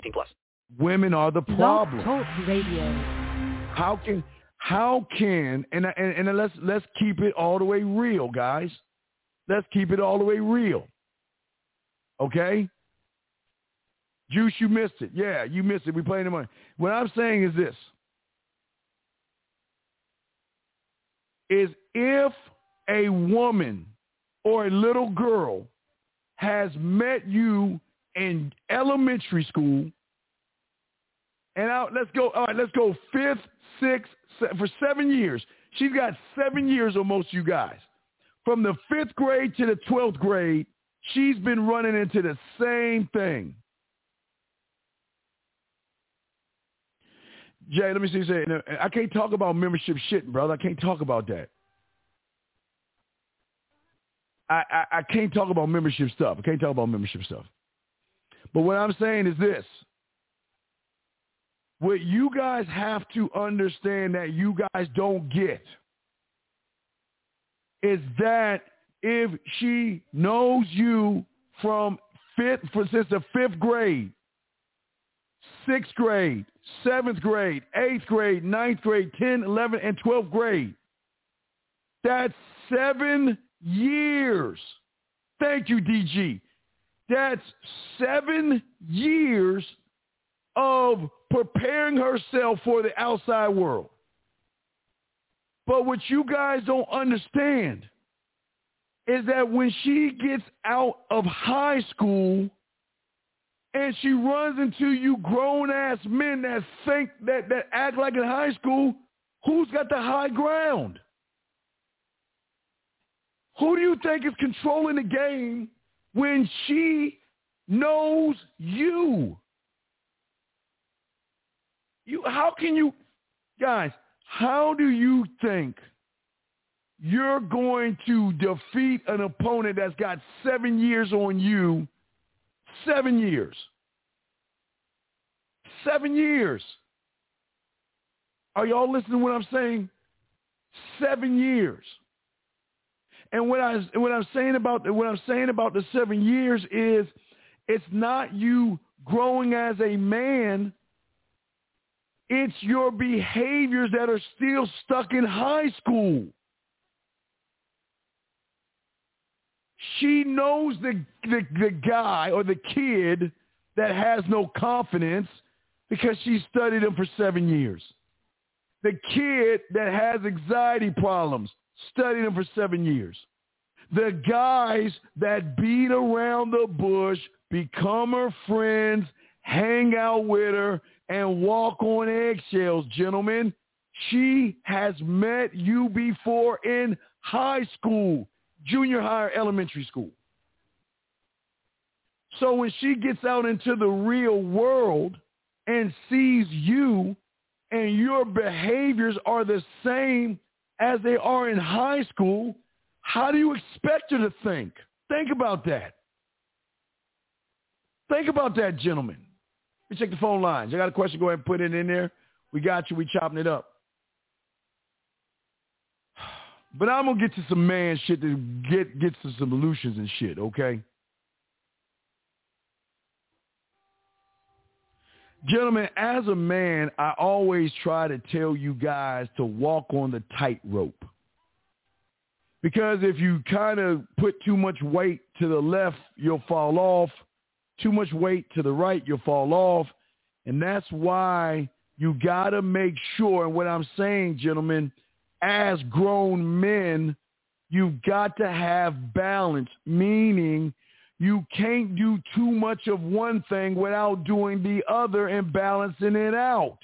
18 plus. Women are the problem. Talk Radio. How can how can and, and and let's let's keep it all the way real, guys. Let's keep it all the way real. Okay? Juice, you missed it. Yeah, you missed it. We playing the money. What I'm saying is this. Is if a woman or a little girl has met you in elementary school, and let's go. All right, let's go fifth, sixth, for seven years. She's got seven years on most you guys. From the fifth grade to the twelfth grade, she's been running into the same thing. Jay, let me see say. I can't talk about membership shit, brother. I can't talk about that. I, I, I can't talk about membership stuff. I can't talk about membership stuff. But what I'm saying is this. What you guys have to understand that you guys don't get is that if she knows you from fifth, for since the fifth grade, sixth grade, seventh grade, eighth grade, ninth grade, 10, 11, and 12th grade, that's seven years. Thank you, DG. That's seven years of preparing herself for the outside world. But what you guys don't understand is that when she gets out of high school and she runs into you grown ass men that think that, that act like in high school, who's got the high ground? Who do you think is controlling the game when she knows you? You how can you guys, how do you think you're going to defeat an opponent that's got 7 years on you? 7 years. 7 years. Are y'all listening to what I'm saying? 7 years. And what I what I'm saying about what I'm saying about the seven years is, it's not you growing as a man. It's your behaviors that are still stuck in high school. She knows the, the, the guy or the kid that has no confidence because she studied him for seven years. The kid that has anxiety problems studied him for seven years. The guys that beat around the bush, become her friends, hang out with her, and walk on eggshells, gentlemen. She has met you before in high school, junior high, or elementary school. So when she gets out into the real world and sees you and your behaviors are the same as they are in high school, how do you expect her to think? Think about that. Think about that, gentlemen. Let me check the phone lines. I got a question. Go ahead and put it in there. We got you. We chopping it up. But I'm gonna get to some man shit to get get to some solutions and shit. Okay. Gentlemen, as a man, I always try to tell you guys to walk on the tightrope. Because if you kind of put too much weight to the left, you'll fall off. Too much weight to the right, you'll fall off. And that's why you got to make sure, and what I'm saying, gentlemen, as grown men, you've got to have balance, meaning you can't do too much of one thing without doing the other and balancing it out.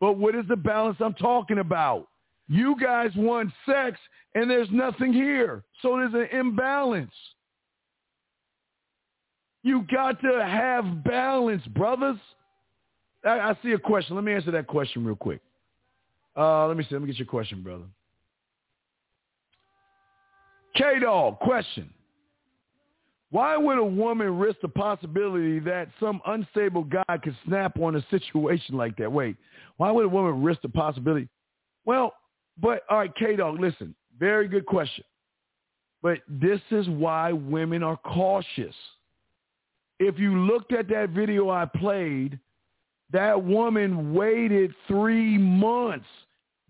But what is the balance I'm talking about? You guys want sex and there's nothing here. So there's an imbalance. You got to have balance, brothers. I, I see a question. Let me answer that question real quick. Uh, let me see. Let me get your question, brother. K-Dog, question. Why would a woman risk the possibility that some unstable guy could snap on a situation like that? Wait, why would a woman risk the possibility? Well, but all right, K-Dog, listen. Very good question. But this is why women are cautious. If you looked at that video I played, that woman waited three months.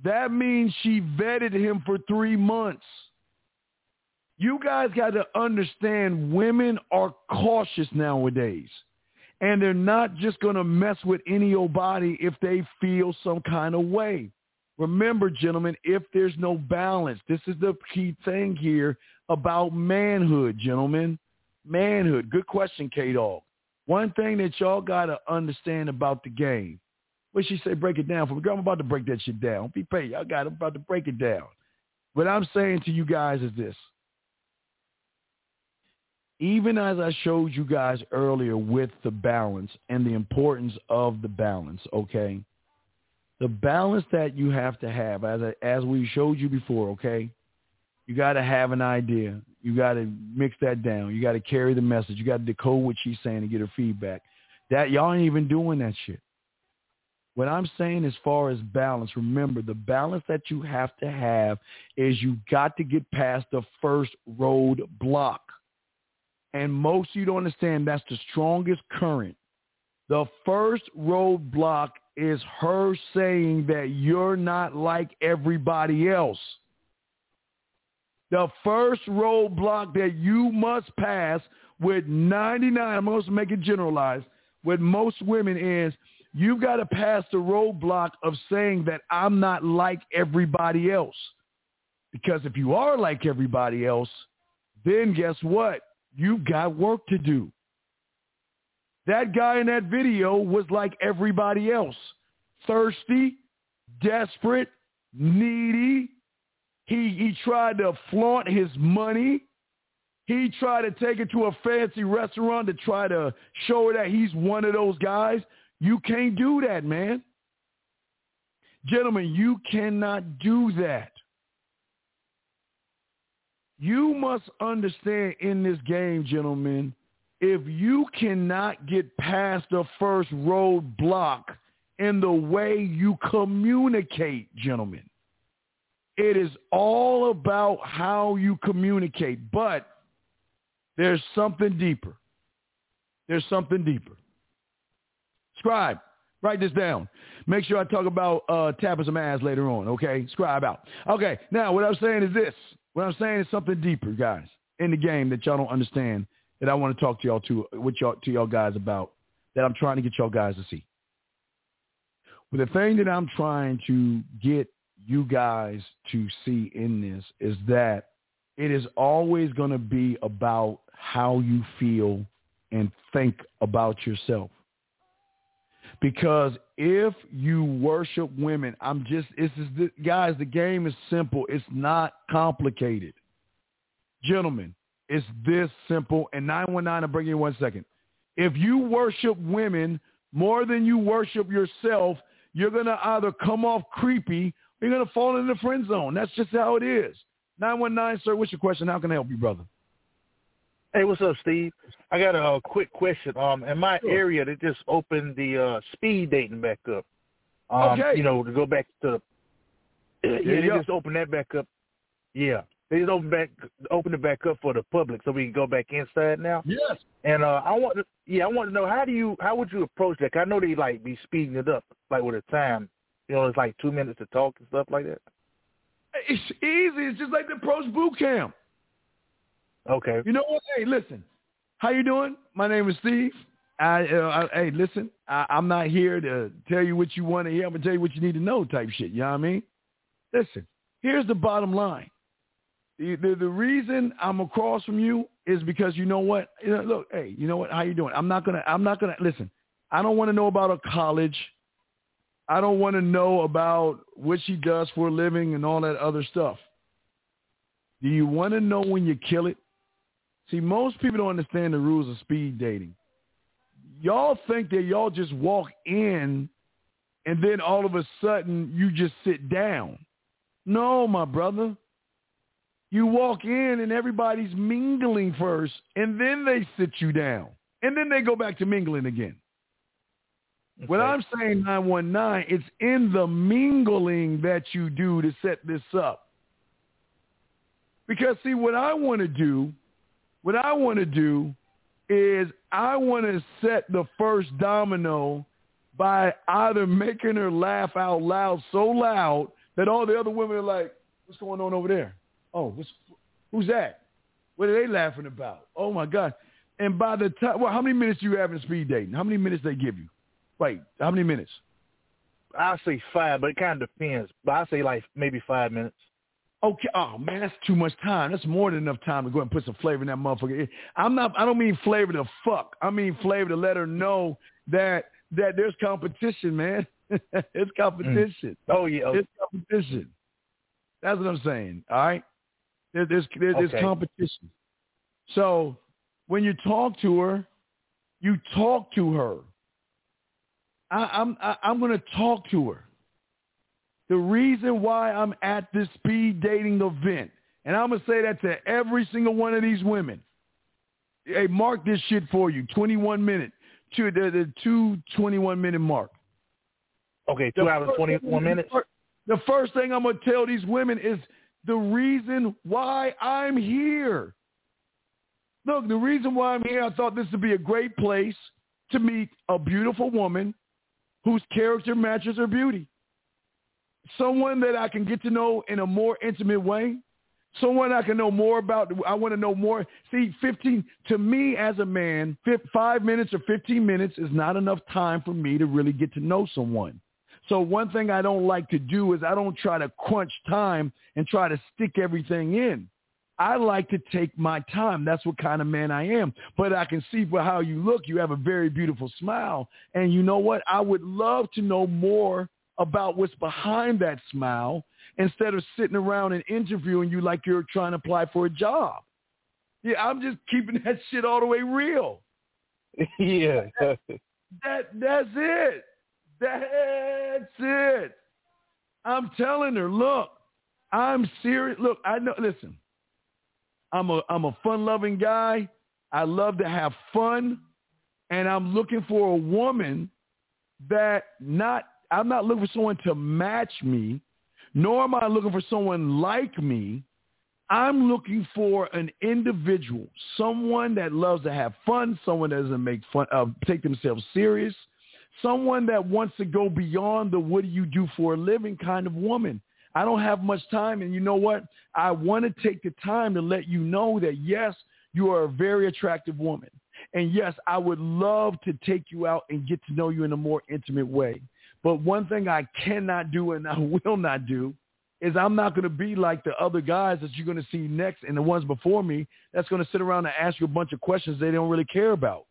That means she vetted him for three months. You guys got to understand women are cautious nowadays. And they're not just going to mess with any old body if they feel some kind of way. Remember, gentlemen, if there's no balance, this is the key thing here about manhood, gentlemen. Manhood. Good question, K-Dog. One thing that y'all got to understand about the game. What she say, break it down for me. Girl, I'm about to break that shit down. Be paid. Y'all got. I'm about to break it down. What I'm saying to you guys is this even as I showed you guys earlier with the balance and the importance of the balance, okay? The balance that you have to have, as I, as we showed you before, okay? You got to have an idea. You got to mix that down. You got to carry the message. You got to decode what she's saying and get her feedback. That y'all ain't even doing that shit. What I'm saying as far as balance, remember the balance that you have to have is you got to get past the first road block and most you don't understand that's the strongest current. The first roadblock is her saying that you're not like everybody else. The first roadblock that you must pass with 99, I'm going to make it generalized, with most women is you've got to pass the roadblock of saying that I'm not like everybody else. Because if you are like everybody else, then guess what? You've got work to do. That guy in that video was like everybody else. Thirsty, desperate, needy. He, he tried to flaunt his money. He tried to take it to a fancy restaurant to try to show her that he's one of those guys. You can't do that, man. Gentlemen, you cannot do that. You must understand in this game, gentlemen, if you cannot get past the first roadblock in the way you communicate, gentlemen, it is all about how you communicate. But there's something deeper. There's something deeper. Scribe, write this down. Make sure I talk about uh, tapping some ass later on, okay? Scribe out. Okay, now what I'm saying is this. What I'm saying is something deeper, guys, in the game that y'all don't understand that I want to talk to y'all to with y'all to y'all guys about that I'm trying to get y'all guys to see. But the thing that I'm trying to get you guys to see in this is that it is always going to be about how you feel and think about yourself. Because if you worship women, I'm just, it's just, guys, the game is simple. It's not complicated. Gentlemen, it's this simple. And 919, I'll bring you one second. If you worship women more than you worship yourself, you're going to either come off creepy or you're going to fall in the friend zone. That's just how it is. 919, sir, what's your question? How can I help you, brother? Hey, what's up, Steve? I got a, a quick question. Um, in my sure. area, they just opened the uh, speed dating back up. Um, Okay. You know, to go back to yeah, Yeah, they just opened that back up. Yeah, they just opened back, opened it back up for the public, so we can go back inside now. Yes. And uh, I want to, yeah, I want to know how do you, how would you approach that? 'Cause I know they like be speeding it up, like with a time. You know, it's like two minutes to talk and stuff like that. It's easy. It's just like the approach boot camp. Okay. You know what? Hey, listen. How you doing? My name is Steve. I, uh, I hey, listen. I, I'm not here to tell you what you want to hear. I'm gonna tell you what you need to know, type shit. You know what I mean? Listen. Here's the bottom line. The, the the reason I'm across from you is because you know what? You know, look, hey, you know what? How you doing? I'm not gonna. I'm not gonna listen. I don't want to know about a college. I don't want to know about what she does for a living and all that other stuff. Do you want to know when you kill it? See, most people don't understand the rules of speed dating. Y'all think that y'all just walk in and then all of a sudden you just sit down. No, my brother. You walk in and everybody's mingling first and then they sit you down. And then they go back to mingling again. Okay. When I'm saying 919, it's in the mingling that you do to set this up. Because see, what I want to do, what I want to do is I want to set the first domino by either making her laugh out loud so loud that all the other women are like, what's going on over there? Oh, who's that? What are they laughing about? Oh, my God. And by the time, well, how many minutes do you have in speed dating? How many minutes they give you? Wait, how many minutes? I say five, but it kind of depends. But I say like maybe five minutes. Okay. Oh man, that's too much time. That's more than enough time to go and put some flavor in that motherfucker. I'm not. I don't mean flavor to fuck. I mean flavor to let her know that that there's competition, man. it's competition. Mm. Oh yeah, oh. it's competition. That's what I'm saying. All right. There, there's there, there's okay. competition. So when you talk to her, you talk to her. I, I'm I, I'm going to talk to her. The reason why I'm at this speed dating event, and I'm going to say that to every single one of these women. Hey, mark this shit for you. 21 minute. To the, the two 21 minute mark. Okay, two the hours, 21 minutes. The first thing I'm going to tell these women is the reason why I'm here. Look, the reason why I'm here, I thought this would be a great place to meet a beautiful woman whose character matches her beauty someone that I can get to know in a more intimate way, someone I can know more about. I want to know more. See, 15, to me as a man, five minutes or 15 minutes is not enough time for me to really get to know someone. So one thing I don't like to do is I don't try to crunch time and try to stick everything in. I like to take my time. That's what kind of man I am. But I can see for how you look, you have a very beautiful smile. And you know what? I would love to know more about what's behind that smile instead of sitting around and interviewing you like you're trying to apply for a job. Yeah, I'm just keeping that shit all the way real. yeah. that, that that's it. That's it. I'm telling her, look, I'm serious. Look, I know listen. I'm a I'm a fun-loving guy. I love to have fun, and I'm looking for a woman that not I'm not looking for someone to match me, nor am I looking for someone like me. I'm looking for an individual, someone that loves to have fun, someone that doesn't make fun, uh, take themselves serious, someone that wants to go beyond the what do you do for a living kind of woman. I don't have much time, and you know what? I want to take the time to let you know that yes, you are a very attractive woman. And yes, I would love to take you out and get to know you in a more intimate way. But one thing I cannot do and I will not do is I'm not going to be like the other guys that you're going to see next and the ones before me that's going to sit around and ask you a bunch of questions they don't really care about.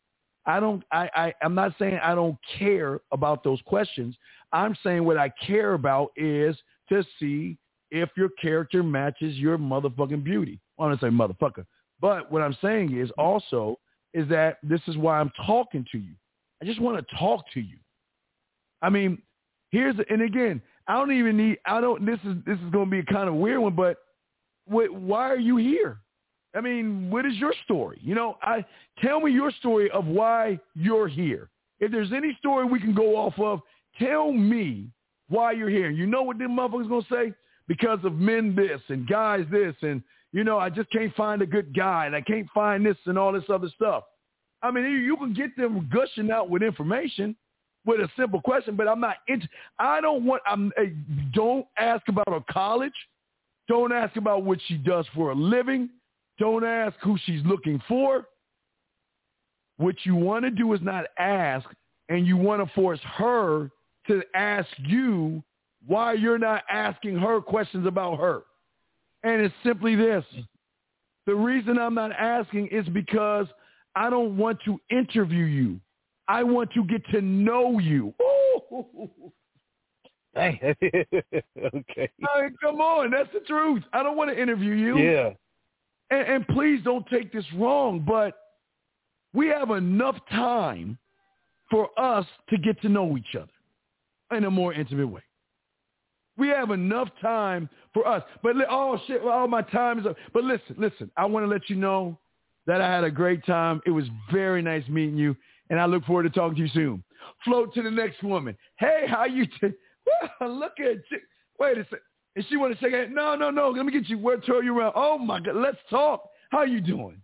I don't, I, I, I'm not saying I don't care about those questions. I'm saying what I care about is to see if your character matches your motherfucking beauty. I'm going to say motherfucker. But what I'm saying is also is that this is why I'm talking to you. I just want to talk to you. I mean, here's and again, I don't even need. I don't. This is this is going to be a kind of weird one, but wait, why are you here? I mean, what is your story? You know, I tell me your story of why you're here. If there's any story we can go off of, tell me why you're here. You know what them motherfuckers gonna say? Because of men this and guys this and you know, I just can't find a good guy and I can't find this and all this other stuff. I mean, you can get them gushing out with information, with a simple question, but I'm not. Int- I don't want. I'm. Hey, don't ask about her college. Don't ask about what she does for a living. Don't ask who she's looking for. What you want to do is not ask, and you want to force her to ask you why you're not asking her questions about her. And it's simply this. The reason I'm not asking is because I don't want to interview you. I want to get to know you. Hey. Okay. Come on, that's the truth. I don't want to interview you. Yeah. and, and please don't take this wrong, but we have enough time for us to get to know each other in a more intimate way. We have enough time for us. But oh shit, all my time is up. But listen, listen, I want to let you know that I had a great time. It was very nice meeting you, and I look forward to talking to you soon. Float to the next woman. Hey, how you? T- look at you. Wait a second. And she want to hand. No, no, no. Let me get you. Where turn you around? Oh my God. Let's talk. How you doing?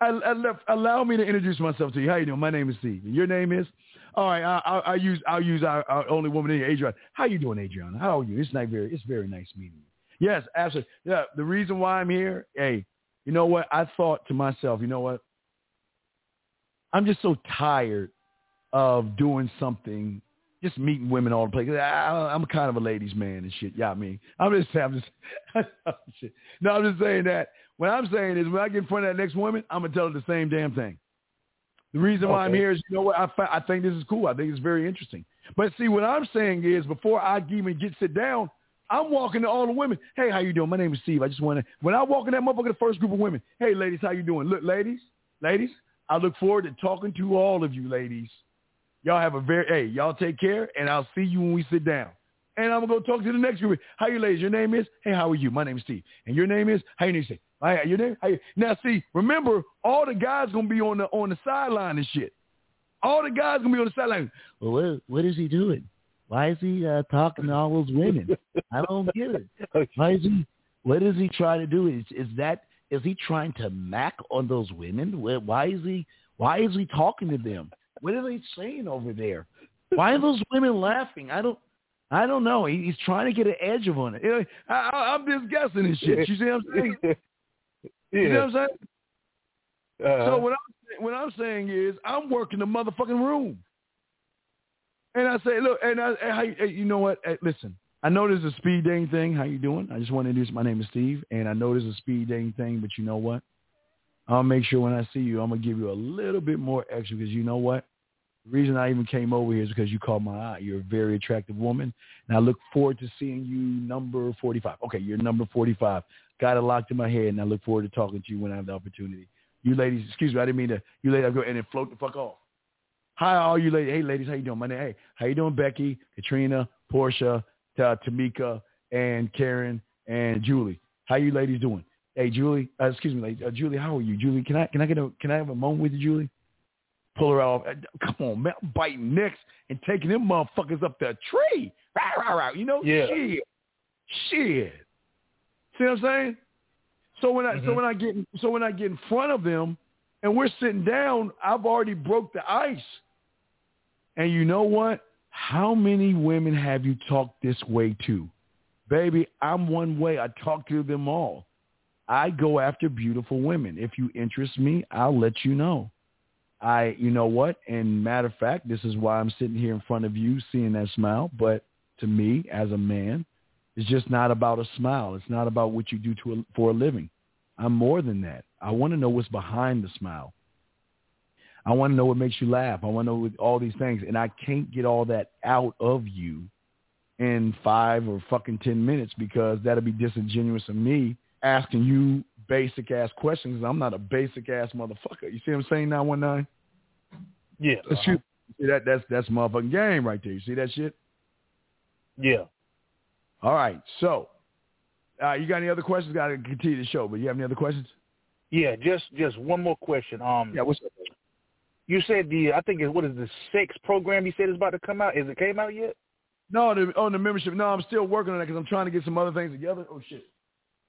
I, I left, allow me to introduce myself to you. How you doing? My name is Steve. Your name is? All right. I, I, I use I'll use our, our only woman in here, Adriana. How you doing, Adriana? How are you? It's not very. It's very nice meeting you. Yes, absolutely. Yeah. The reason why I'm here, hey, you know what? I thought to myself, you know what? I'm just so tired of doing something just meeting women all the place. I, am kind of a ladies' man and shit. Yeah, I mean, I'm just, I'm just, no, I'm just saying that. What I'm saying is, when I get in front of that next woman, I'm gonna tell her the same damn thing. The reason okay. why I'm here is, you know what? I, I think this is cool. I think it's very interesting. But see, what I'm saying is, before I even get sit down, I'm walking to all the women. Hey, how you doing? My name is Steve. I just want to. When I walk in that motherfucker, the first group of women. Hey, ladies, how you doing? Look, ladies, ladies, I look forward to talking to all of you, ladies. Y'all have a very, hey, y'all take care, and I'll see you when we sit down. And I'm going to go talk to the next group. How you ladies? Your name is? Hey, how are you? My name is Steve. And your name is? How you name? Say, Hi, your name? You? Now, see, remember, all the guys going to be on the on the sideline and shit. All the guys going to be on the sideline. Well, what, what is he doing? Why is he uh, talking to all those women? I don't get it. Why is he? What is he trying to do? Is is that is he trying to mac on those women? Why is he? Why is he talking to them? What are they saying over there? Why are those women laughing? I don't. I don't know. He, he's trying to get an edge of on it. You know, I, am just guessing and shit. You see what I'm saying? yeah. You know what I'm saying? Uh-huh. So what I'm what I'm saying is I'm working the motherfucking room, and I say, look, and I, and I you know what? Listen, I know there's a speed dating thing. How you doing? I just want to introduce. My name is Steve, and I know there's a speed dating thing, but you know what? I'll make sure when I see you, I'm gonna give you a little bit more extra because you know what? The reason I even came over here is because you caught my eye. You're a very attractive woman, and I look forward to seeing you number 45. Okay, you're number 45. Got it locked in my head, and I look forward to talking to you when I have the opportunity. You ladies, excuse me, I didn't mean to. You ladies, go and then float the fuck off. Hi, all you ladies. Hey, ladies, how you doing? My name. Hey, how you doing, Becky, Katrina, Portia, Tamika, and Karen, and Julie. How you ladies doing? Hey, Julie. Uh, excuse me, uh, Julie. How are you, Julie? Can I can I get a can I have a moment with you, Julie? Pull her off. Uh, come on, man. I'm biting necks and taking them motherfuckers up the tree. Rah, rah, rah. You know? Yeah. Shit. Shit. See what I'm saying? So when I mm-hmm. so when I get so when I get in front of them and we're sitting down, I've already broke the ice. And you know what? How many women have you talked this way to? Baby, I'm one way. I talk to them all. I go after beautiful women. If you interest me, I'll let you know. I, you know what? And matter of fact, this is why I'm sitting here in front of you seeing that smile. But to me, as a man, it's just not about a smile. It's not about what you do to a, for a living. I'm more than that. I want to know what's behind the smile. I want to know what makes you laugh. I want to know all these things. And I can't get all that out of you in five or fucking 10 minutes because that'll be disingenuous of me asking you basic ass questions. I'm not a basic ass motherfucker. You see what I'm saying? Nine one nine. Yeah. That's uh-huh. See that that's that's motherfucking game right there. You see that shit? Yeah. All right. So, uh, you got any other questions? Got to continue the show, but you have any other questions? Yeah, just just one more question. Um, yeah, what's up? You said the I think it what is the six program you said is about to come out? Is it came out yet? No, the, on the membership. No, I'm still working on that because I'm trying to get some other things together. Oh shit.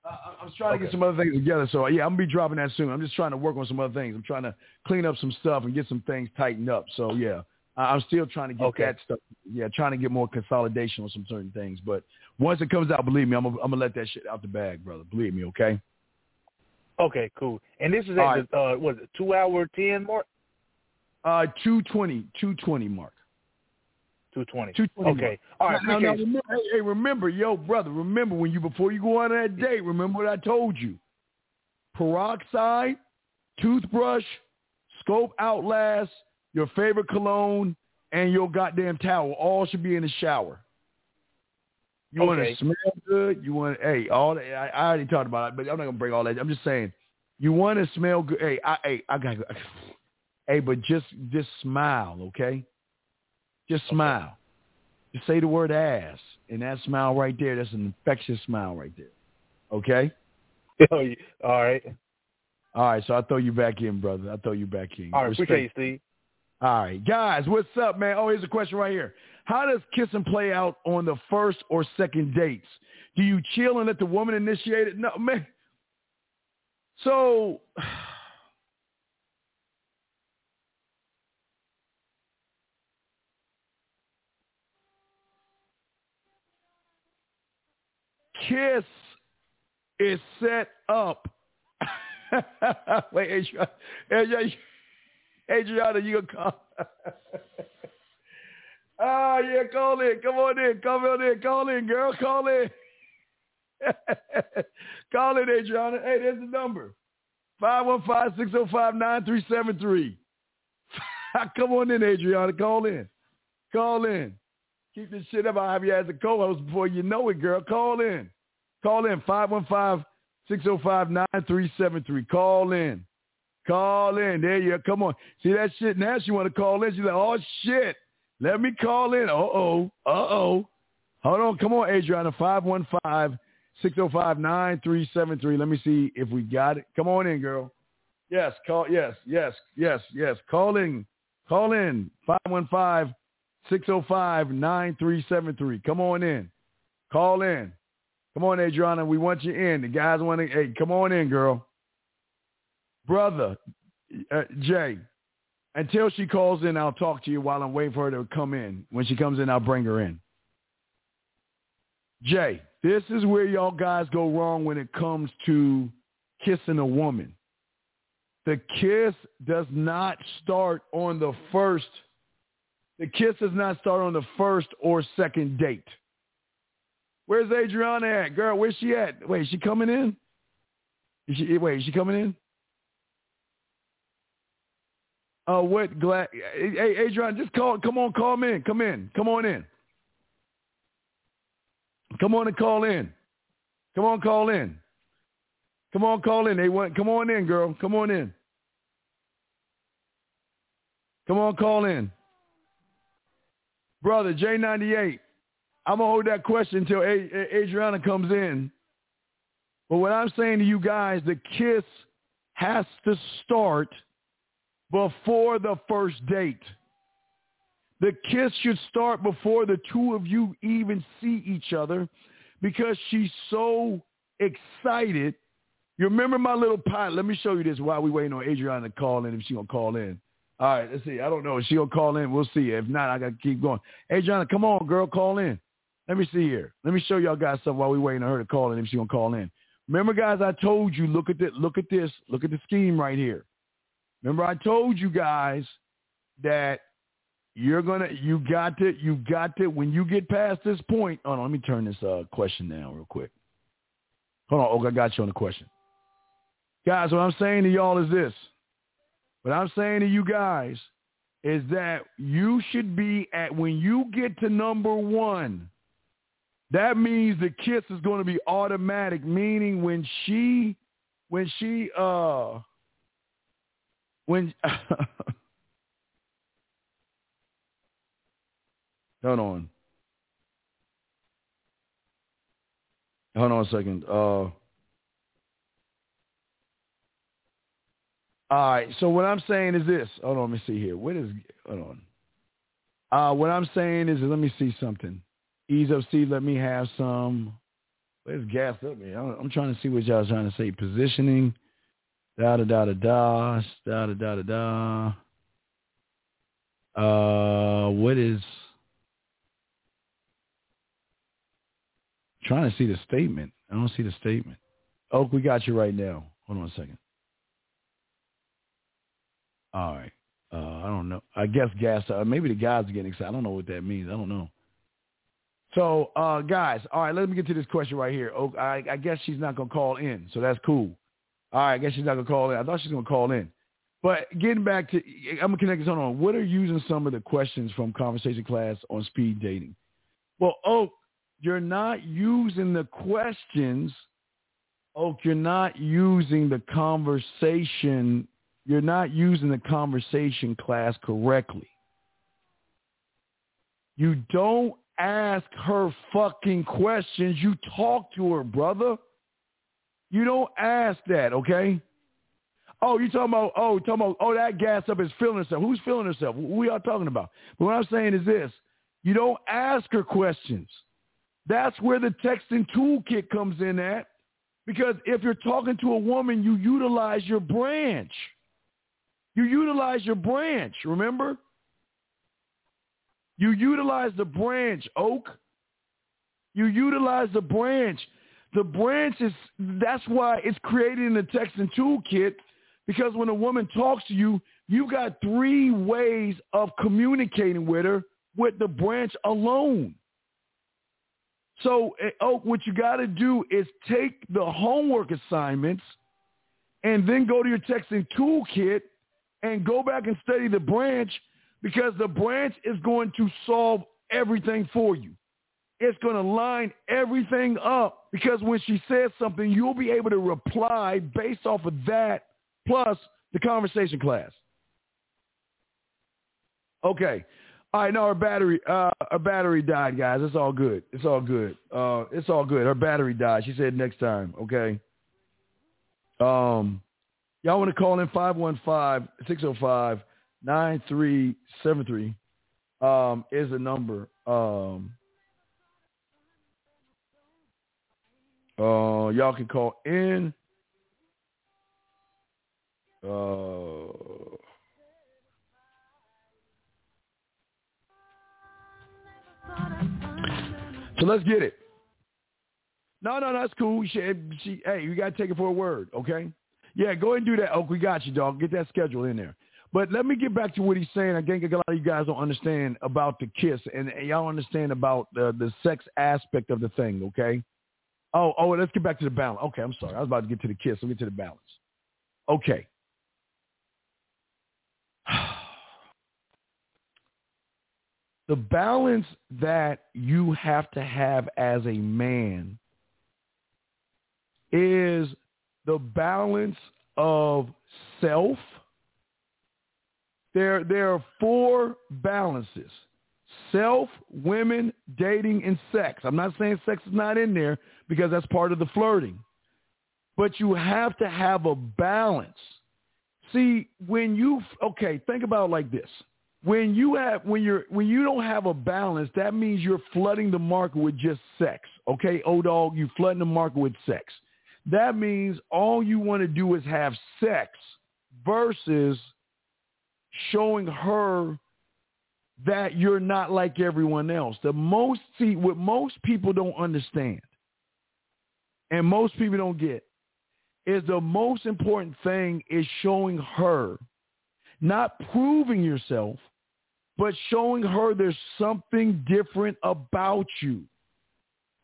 I, I was trying okay. to get some other things together. So yeah, I'm gonna be dropping that soon. I'm just trying to work on some other things. I'm trying to clean up some stuff and get some things tightened up. So yeah, I, am still trying to get okay. that stuff. Yeah, trying to get more consolidation on some certain things. But once it comes out, believe me, I'm gonna, I'm gonna let that shit out the bag, brother. Believe me, okay? Okay, cool. And this is at the uh, what is it, two hour ten mark? Uh, two twenty, two twenty mark. 220. 220. Okay. All right. Now, now, remember, hey, hey, remember, yo, brother, remember when you, before you go on that date, remember what I told you. Peroxide, toothbrush, scope outlast, your favorite cologne, and your goddamn towel all should be in the shower. You okay. want to smell good. You want, hey, all that. I, I already talked about it, but I'm not gonna bring all that. I'm just saying, You want to smell good. Hey, I, hey, I got. Hey, but just just smile, okay? Just smile. Just say the word ass, and that smile right there, that's an infectious smile right there. Okay? Oh, all right. All right, so I'll throw you back in, brother. I'll throw you back in. All right, Respect. appreciate you, Steve. All right, guys, what's up, man? Oh, here's a question right here. How does kissing play out on the first or second dates? Do you chill and let the woman initiate it? No, man. So, kiss is set up. Wait, Adriana, Adriana, Adriana you gonna call? Ah, yeah, call in. Come on in. Come on in. Call in, girl. Call in. call in, Adriana. Hey, there's the number. 515-605-9373. Come on in, Adriana. Call in. Call in. Keep this shit up. I'll have you as a co-host before you know it, girl. Call in. Call in. 515-605-9373. Call in. Call in. There you go. Come on. See that shit? Now she want to call in. She's like, oh, shit. Let me call in. Uh-oh. Uh-oh. Hold on. Come on, Adriana. 515-605-9373. Let me see if we got it. Come on in, girl. Yes. Call. Yes. Yes. Yes. Yes. Call in. Call in. 515-605-9373. Come on in. Call in. Come on, Adriana. We want you in. The guys want to, hey, come on in, girl. Brother, uh, Jay, until she calls in, I'll talk to you while I'm waiting for her to come in. When she comes in, I'll bring her in. Jay, this is where y'all guys go wrong when it comes to kissing a woman. The kiss does not start on the first. The kiss does not start on the first or second date. Where's Adriana at? Girl, where's she at? Wait, is she coming in? Is she, wait, is she coming in? Uh, what glad? Hey, Adrian, just call. Come on, call me in. Come in. Come on in. Come on and call in. Come on, call in. Come on, call in. They want. Come on in, girl. Come on in. Come on, call in. Brother J98, I'm gonna hold that question until Adriana comes in. But what I'm saying to you guys, the kiss has to start before the first date. The kiss should start before the two of you even see each other because she's so excited. You remember my little pilot? Let me show you this while we waiting on Adriana to call in if she gonna call in. All right, let's see. I don't know. She gonna call in, we'll see. If not, I gotta keep going. Adriana, come on, girl, call in. Let me see here. Let me show y'all guys something while we waiting on her to call in if she gonna call in. Remember, guys, I told you, look at this, look at this, look at the scheme right here. Remember, I told you guys that you're gonna, you got to, you got to, when you get past this point. Oh, no, let me turn this uh, question down real quick. Hold on, oh, I got you on the question, guys. What I'm saying to y'all is this. What I'm saying to you guys is that you should be at when you get to number one. That means the kiss is going to be automatic, meaning when she, when she, uh, when hold on hold on a second uh all right so what i'm saying is this hold on let me see here what is hold on uh what i'm saying is let me see something ease up, C, let me have some let's gas up me i'm trying to see what y'all trying to say positioning Da da da da da da da da da da. Uh, what is? trying to see the statement. I don't see the statement. Oak, we got you right now. Hold on a second. All right. Uh, I don't know. I guess gas. Uh, maybe the guys are getting excited. I don't know what that means. I don't know. So, uh, guys, all right. Let me get to this question right here. Oh, I, I guess she's not gonna call in, so that's cool. All right, I guess she's not gonna call in. I thought she was gonna call in. But getting back to, I'm gonna connect this on. What are using some of the questions from conversation class on speed dating? Well, oh, you're not using the questions Oak, you're not using the conversation. You're not using the conversation class correctly. You don't ask her fucking questions. You talk to her, brother. You don't ask that, okay? Oh, you talking about, oh, talking about, oh, that gas up is feeling herself. Who's feeling herself? We are talking about? But what I'm saying is this. You don't ask her questions. That's where the texting toolkit comes in at. Because if you're talking to a woman, you utilize your branch. You utilize your branch, remember? You utilize the branch, Oak. You utilize the branch. The branch is, that's why it's created in the texting toolkit because when a woman talks to you, you got three ways of communicating with her with the branch alone. So, eh, Oak, what you got to do is take the homework assignments and then go to your texting toolkit and go back and study the branch because the branch is going to solve everything for you. It's going to line everything up because when she says something, you'll be able to reply based off of that plus the conversation class. Okay. All right, no, her battery, uh, her battery died, guys. It's all good. It's all good. Uh, it's all good. Her battery died. She said next time. Okay. Um, y'all want to call in 515-605-9373 um, is the number. Um, uh, y'all can call in. Uh, so let's get it. No, no, that's cool. She, she, hey, you got to take it for a word, okay? Yeah, go ahead and do that, Oak. We got you, dog. Get that schedule in there. But let me get back to what he's saying. I think a lot of you guys don't understand about the kiss, and, and y'all understand about the, the sex aspect of the thing, okay? Oh, oh, let's get back to the balance. Okay, I'm sorry. I was about to get to the kiss. Let me get to the balance. Okay. the balance that you have to have as a man is the balance of self. There, there are four balances. Self, women, dating, and sex. I'm not saying sex is not in there because that's part of the flirting. But you have to have a balance. See, when you okay, think about it like this when you have when you're when you don't have a balance, that means you're flooding the market with just sex. Okay, old dog, you flooding the market with sex. That means all you want to do is have sex versus showing her that you're not like everyone else. The most see what most people don't understand and most people don't get is the most important thing is showing her not proving yourself but showing her there's something different about you.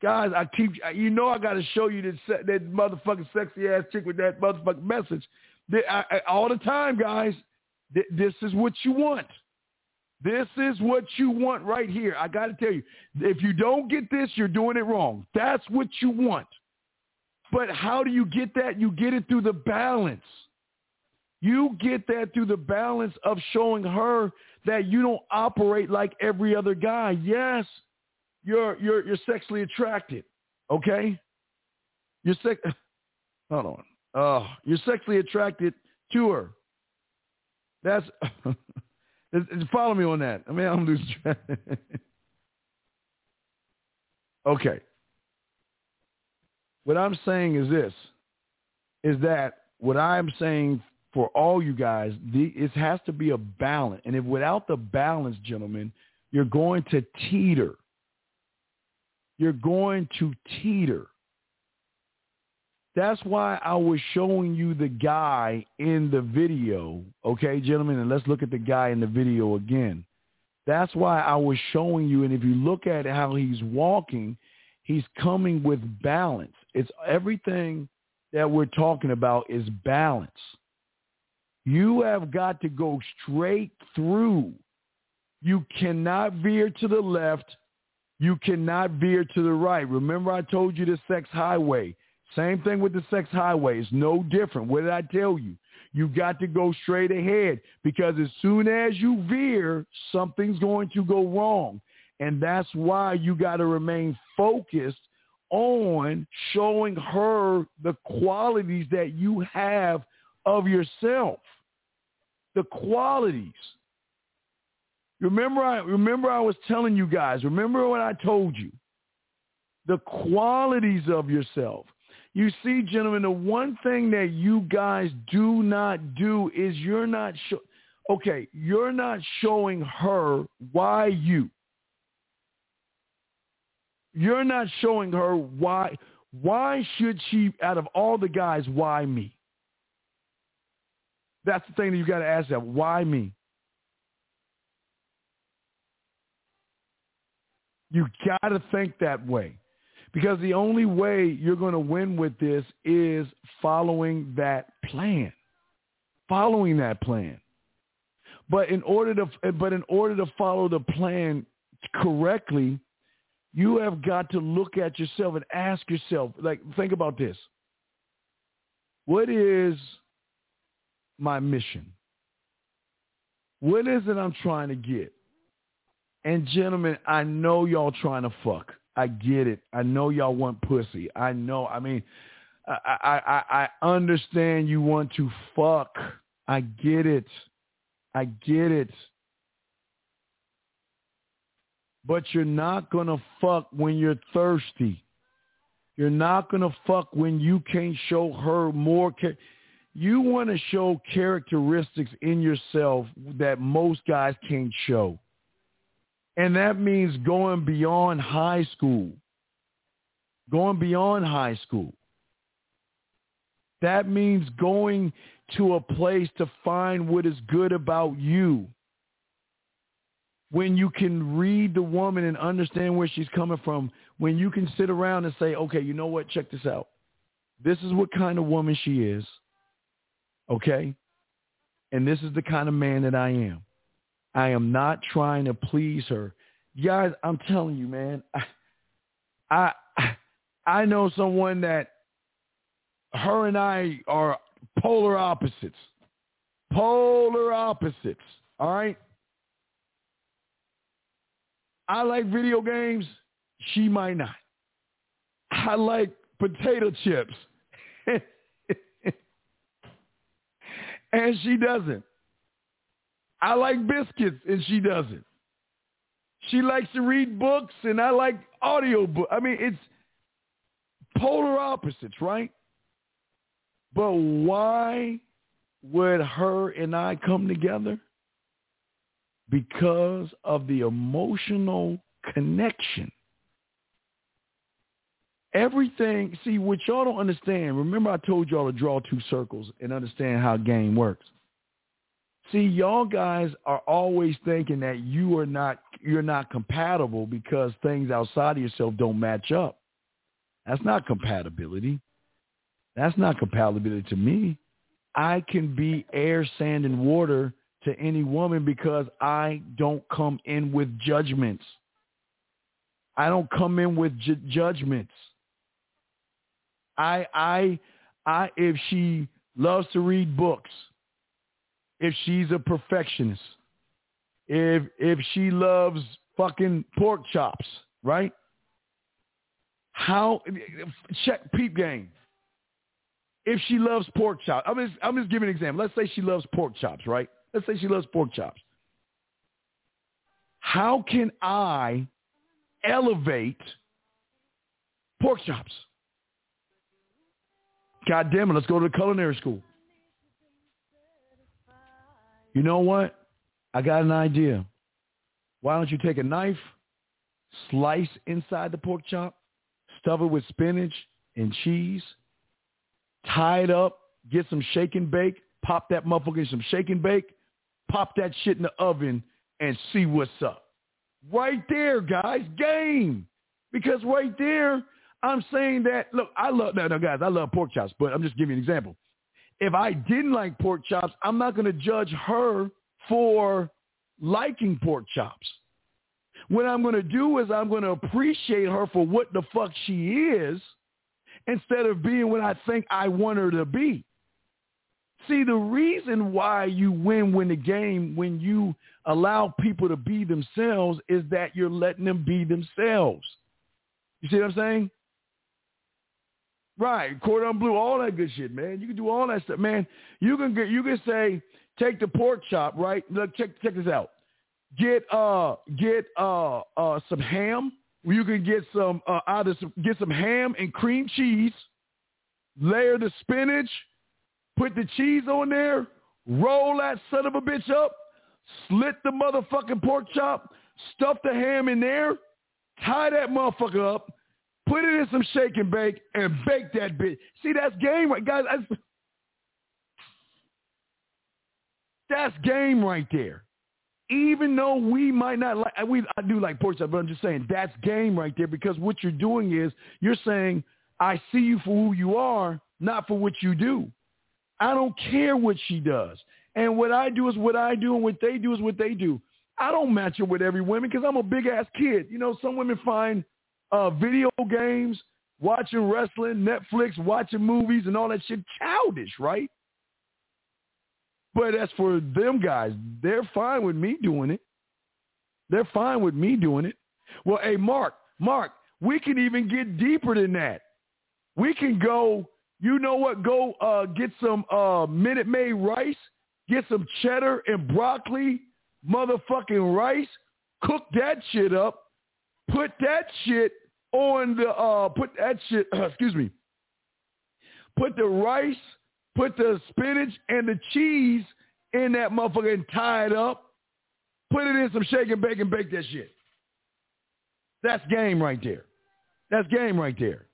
Guys, I keep, you know I got to show you that, that motherfucking sexy ass chick with that motherfucking message. I, I, all the time, guys, this is what you want. This is what you want right here. I got to tell you, if you don't get this, you're doing it wrong. That's what you want. But how do you get that? You get it through the balance. You get that through the balance of showing her that you don't operate like every other guy. Yes, you're you're you're sexually attracted. Okay, you're sex. Hold on. Oh, you're sexually attracted to her. That's follow me on that. I mean, I'm losing track. okay. What I'm saying is this: is that what I'm saying for all you guys, the, it has to be a balance. And if without the balance, gentlemen, you're going to teeter. You're going to teeter. That's why I was showing you the guy in the video. Okay, gentlemen, and let's look at the guy in the video again. That's why I was showing you. And if you look at how he's walking, he's coming with balance. It's everything that we're talking about is balance. You have got to go straight through. You cannot veer to the left. You cannot veer to the right. Remember I told you the sex highway. Same thing with the sex highway. It's no different. What did I tell you? You got to go straight ahead because as soon as you veer, something's going to go wrong. And that's why you got to remain focused on showing her the qualities that you have of yourself. The qualities. Remember I remember I was telling you guys, remember what I told you. The qualities of yourself. You see, gentlemen, the one thing that you guys do not do is you're not show- okay, you're not showing her why you. You're not showing her why why should she out of all the guys why me? That's the thing that you got to ask that. Why me? You got to think that way. Because the only way you're going to win with this is following that plan. Following that plan. But in order to but in order to follow the plan correctly, you have got to look at yourself and ask yourself, like think about this. What is my mission? What is it I'm trying to get? And gentlemen, I know y'all trying to fuck. I get it. I know y'all want pussy. I know. I mean, I, I, I, understand you want to fuck. I get it. I get it. But you're not going to fuck when you're thirsty. You're not going to fuck when you can't show her more. Ca- you want to show characteristics in yourself that most guys can't show. And that means going beyond high school. Going beyond high school. That means going to a place to find what is good about you. When you can read the woman and understand where she's coming from, when you can sit around and say, okay, you know what, check this out. This is what kind of woman she is. Okay? And this is the kind of man that I am. I am not trying to please her. Guys, I'm telling you, man, I, I I know someone that her and I are polar opposites. Polar opposites. All right? I like video games. She might not. I like potato chips. and she doesn't. I like biscuits and she doesn't. She likes to read books and I like audio book. I mean, it's polar opposites, right? But why would her and I come together? Because of the emotional connection. Everything, see, what y'all don't understand, remember I told y'all to draw two circles and understand how game works. See, y'all guys are always thinking that you are not you're not compatible because things outside of yourself don't match up. That's not compatibility. That's not compatibility to me. I can be air, sand, and water to any woman because I don't come in with judgments. I don't come in with ju- judgments. I, I, I, if she loves to read books, if she's a perfectionist, if if she loves fucking pork chops, right? How check peep game. If she loves pork chops, I'm just I'm just giving an example. Let's say she loves pork chops, right? Let's say she loves pork chops. How can I elevate pork chops? God damn it, let's go to the culinary school. You know what? I got an idea. Why don't you take a knife, slice inside the pork chop, stuff it with spinach and cheese, tie it up, get some shake and bake, pop that motherfucker some shake and bake, pop that shit in the oven, and see what's up. Right there, guys, game. Because right there, I'm saying that, look, I love, no, no, guys, I love pork chops, but I'm just giving you an example. If I didn't like pork chops, I'm not going to judge her for liking pork chops. What I'm going to do is I'm going to appreciate her for what the fuck she is, instead of being what I think I want her to be. See, the reason why you win win the game when you allow people to be themselves is that you're letting them be themselves. You see what I'm saying? Right, cordon bleu, all that good shit, man. You can do all that stuff, man. You can get, you can say, take the pork chop, right? Look, check check this out. Get uh get uh uh some ham. You can get some uh either some, get some ham and cream cheese. Layer the spinach, put the cheese on there, roll that son of a bitch up, slit the motherfucking pork chop, stuff the ham in there, tie that motherfucker up, put it in some shake and bake, and bake that bitch. See, that's game, right, guys. That's, that's game right there. Even though we might not like, we I do like pork chop, but I'm just saying that's game right there because what you're doing is you're saying I see you for who you are, not for what you do. I don't care what she does. And what I do is what I do, and what they do is what they do. I don't match up with every woman because I'm a big ass kid. You know, some women find uh, video games, watching wrestling, Netflix, watching movies, and all that shit childish, right? But as for them guys, they're fine with me doing it. They're fine with me doing it. Well, hey, Mark, Mark, we can even get deeper than that. We can go, you know what, go uh, get some uh, Minute Maid rice, get some cheddar and broccoli, motherfucking rice, cook that shit up, put that shit on the, uh, put that shit, excuse me, put the rice put the spinach and the cheese in that motherfucker and tie it up, put it in some shake and bake and bake that shit. That's game right there. That's game right there.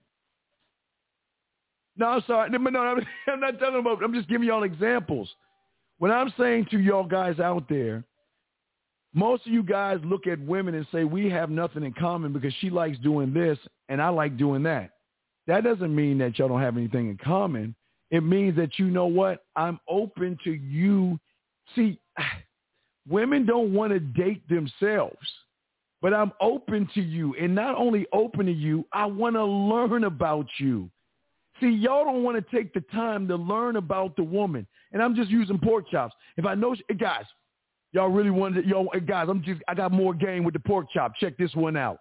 No, I'm sorry. No, I'm not telling about. I'm just giving y'all examples. When I'm saying to y'all guys out there, most of you guys look at women and say we have nothing in common because she likes doing this and I like doing that. That doesn't mean that y'all don't have anything in common. It means that you know what? I'm open to you. See, women don't want to date themselves, but I'm open to you. And not only open to you, I want to learn about you. See, y'all don't want to take the time to learn about the woman. And I'm just using pork chops. If I know, guys, y'all really wanted, yo, hey guys, I'm just, I got more game with the pork chop. Check this one out.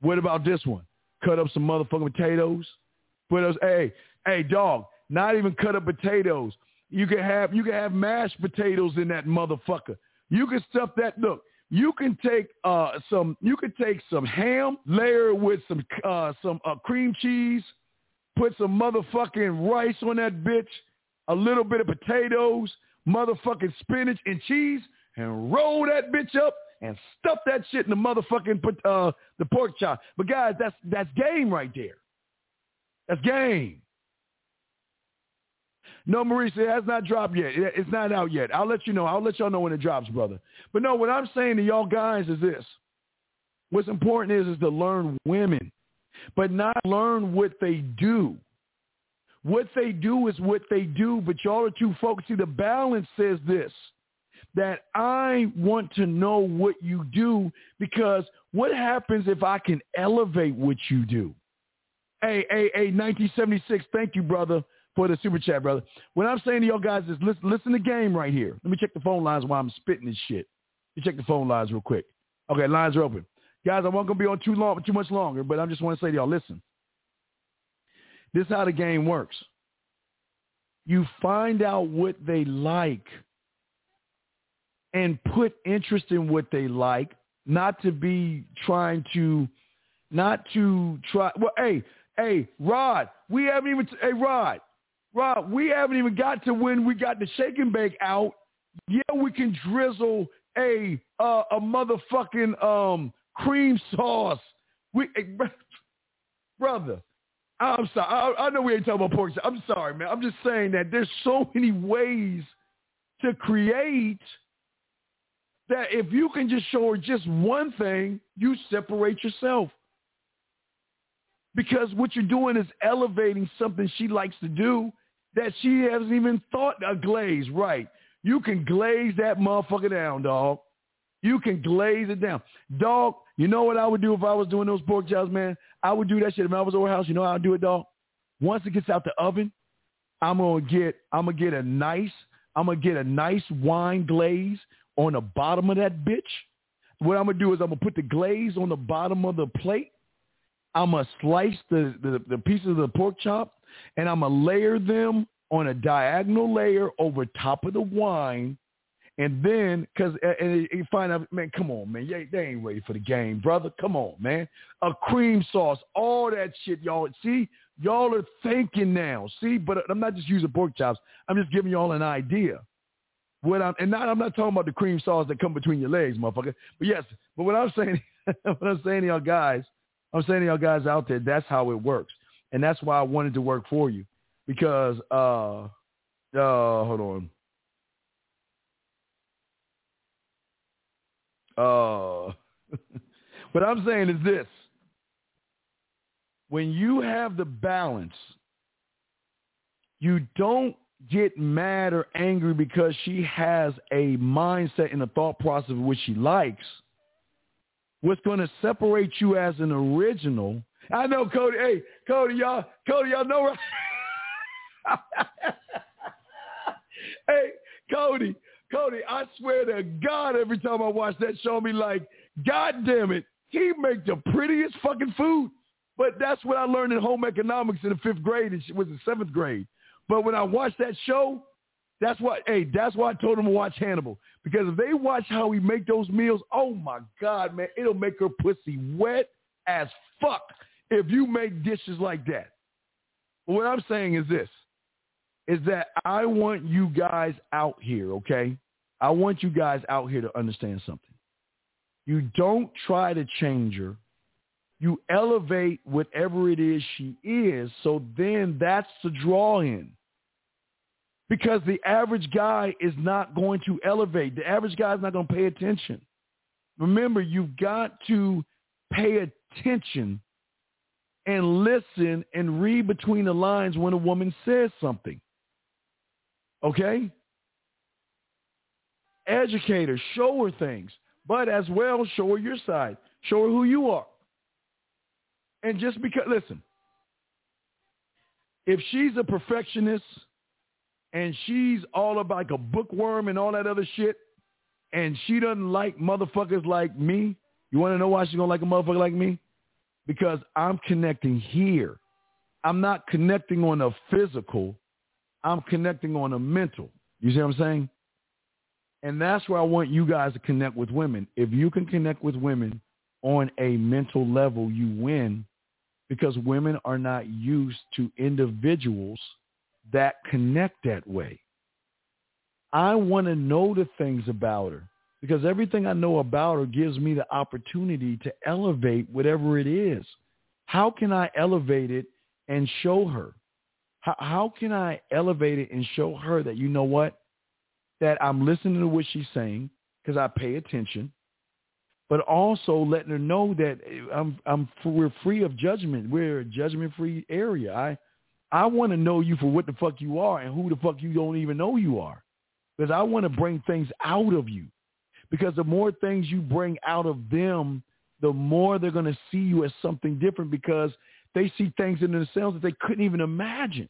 What about this one? Cut up some motherfucking potatoes. Put those, hey, hey, dog, not even cut up potatoes. You can have you can have mashed potatoes in that motherfucker. You can stuff that. Look, you can take uh, some. You can take some ham, layer it with some uh, some uh, cream cheese, put some motherfucking rice on that bitch, a little bit of potatoes, motherfucking spinach and cheese, and roll that bitch up and stuff that shit in the motherfucking uh, the pork chop. But guys, that's that's game right there. That's game. No, Maurice, it has not dropped yet. It's not out yet. I'll let you know. I'll let y'all know when it drops, brother. But no, what I'm saying to y'all guys is this. What's important is, is to learn women, but not learn what they do. What they do is what they do, but y'all are too focused. See, the balance says this, that I want to know what you do because what happens if I can elevate what you do? Hey, hey, hey, 1976, thank you, brother for the super chat, brother. What I'm saying to y'all guys is listen, listen to the game right here. Let me check the phone lines while I'm spitting this shit. Let me check the phone lines real quick. Okay, lines are open. Guys, I won't gonna be on too long, too much longer, but I just want to say to y'all, listen. This is how the game works. You find out what they like and put interest in what they like, not to be trying to, not to try. Well, hey, hey, Rod, we haven't even. Hey, Rod, Rod, we haven't even got to when we got the shake and bake out. Yeah, we can drizzle a uh, a motherfucking um, cream sauce. We, brother, I'm sorry. I, I, know we ain't talking about pork. I'm sorry, man. I'm just saying that there's so many ways to create that if you can just show her just one thing, you separate yourself. Because what you're doing is elevating something she likes to do that she hasn't even thought a glaze. Right. You can glaze that motherfucker down, dog. You can glaze it down. Dog, you know what I would do if I was doing those pork chops, man? I would do that shit if I was over house. You know how I do it, dog? Once it gets out the oven, I'm gonna get I'm gonna get a nice I'm gonna get a nice wine glaze on the bottom of that bitch. What I'm gonna do is I'm gonna put the glaze on the bottom of the plate. I'm gonna slice the, the, the pieces of the pork chop and I'm gonna layer them on a diagonal layer over top of the wine. And then, cause and you find out, man, come on, man, they, ain't ready for the game, brother. Come on, man. A cream sauce, all that shit, y'all. See, y'all are thinking now. See, but I'm not just using pork chops. I'm just giving y'all an idea. What I'm and not, I'm not talking about the cream sauce that come between your legs, motherfucker. But yes, but what I'm saying, what I'm saying to y'all guys, I'm saying to y'all guys out there, that's how it works, and that's why I wanted to work for you because uh, uh, hold on. Uh, what I'm saying is this. When you have the balance, you don't get mad or angry because she has a mindset and a thought process of what she likes. What's going to separate you as an original? I know, Cody. Hey, Cody, y'all, Cody, y'all know. hey, Cody, Cody, I swear to God, every time I watch that show, me like, God damn it, he make the prettiest fucking food. But that's what I learned in home economics in the fifth grade. It was the seventh grade. But when I watched that show, that's what, hey, that's why I told them to watch Hannibal. Because if they watch how we make those meals, oh my God, man, it'll make her pussy wet as fuck if you make dishes like that. But what I'm saying is this, is that I want you guys out here, okay? I want you guys out here to understand something. You don't try to change her. You elevate whatever it is she is. So then that's the draw in. Because the average guy is not going to elevate. The average guy is not going to pay attention. Remember, you've got to pay attention and listen and read between the lines when a woman says something. Okay? Educate her, show her things, but as well show her your side. Show her who you are. And just because, listen, if she's a perfectionist and she's all about like a bookworm and all that other shit, and she doesn't like motherfuckers like me, you want to know why she's going to like a motherfucker like me? Because I'm connecting here. I'm not connecting on a physical. I'm connecting on a mental. You see what I'm saying? And that's where I want you guys to connect with women. If you can connect with women on a mental level, you win because women are not used to individuals that connect that way. I want to know the things about her because everything I know about her gives me the opportunity to elevate whatever it is. How can I elevate it and show her? How, how can I elevate it and show her that, you know what, that I'm listening to what she's saying because I pay attention but also letting her know that I'm, I'm, we're free of judgment. We're a judgment-free area. I, I want to know you for what the fuck you are and who the fuck you don't even know you are, because I want to bring things out of you. Because the more things you bring out of them, the more they're going to see you as something different because they see things in themselves that they couldn't even imagine.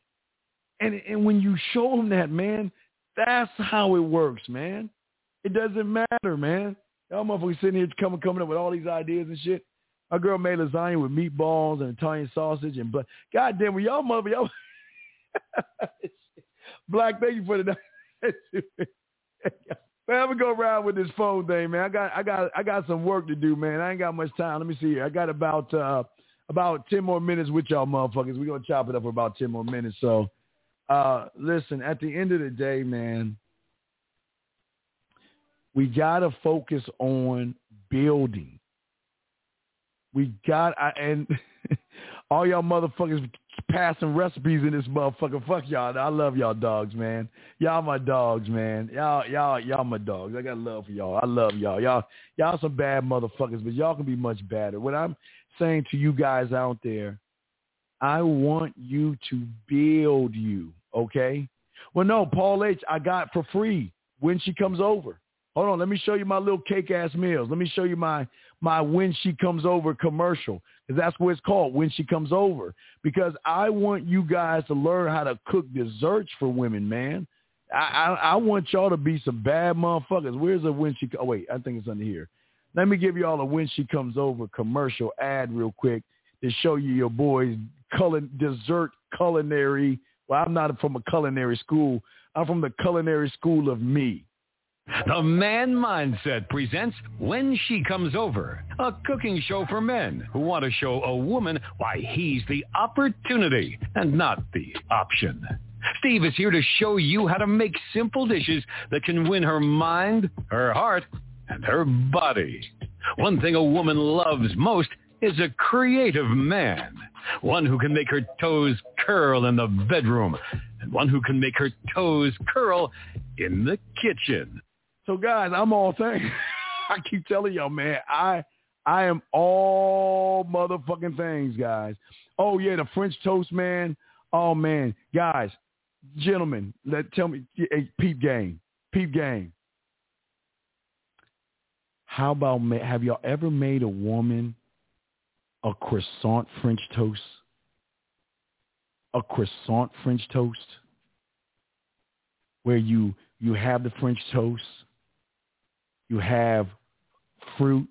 And and when you show them that, man, that's how it works, man. It doesn't matter, man. Y'all motherfuckers sitting here coming coming up with all these ideas and shit. My girl made lasagna with meatballs and Italian sausage and but God damn it, y'all mother y'all Black, thank you for the Man, I'm gonna go around with this phone thing, man. I got I got I got some work to do, man. I ain't got much time. Let me see here. I got about uh about ten more minutes with y'all motherfuckers. We're gonna chop it up for about ten more minutes. So uh listen, at the end of the day, man, we got to focus on building. We got, and all y'all motherfuckers passing recipes in this motherfucker. Fuck y'all. I love y'all dogs, man. Y'all my dogs, man. Y'all, y'all, y'all my dogs. I got love for y'all. I love y'all. Y'all, y'all some bad motherfuckers, but y'all can be much better. What I'm saying to you guys out there, I want you to build you, okay? Well, no, Paul H, I got for free when she comes over. Hold on, let me show you my little cake ass meals. Let me show you my my when she comes over commercial because that's what it's called when she comes over because I want you guys to learn how to cook desserts for women, man. I, I, I want y'all to be some bad motherfuckers. Where's the when she? Oh wait, I think it's under here. Let me give y'all a when she comes over commercial ad real quick to show you your boys culin- dessert culinary. Well, I'm not from a culinary school. I'm from the culinary school of me. The Man Mindset presents When She Comes Over, a cooking show for men who want to show a woman why he's the opportunity and not the option. Steve is here to show you how to make simple dishes that can win her mind, her heart, and her body. One thing a woman loves most is a creative man. One who can make her toes curl in the bedroom and one who can make her toes curl in the kitchen. So guys, I'm all things. I keep telling y'all, man, I I am all motherfucking things, guys. Oh yeah, the French toast, man. Oh man, guys, gentlemen, let tell me, hey, peep game, peep game. How about have y'all ever made a woman a croissant French toast? A croissant French toast, where you you have the French toast, you have fruit,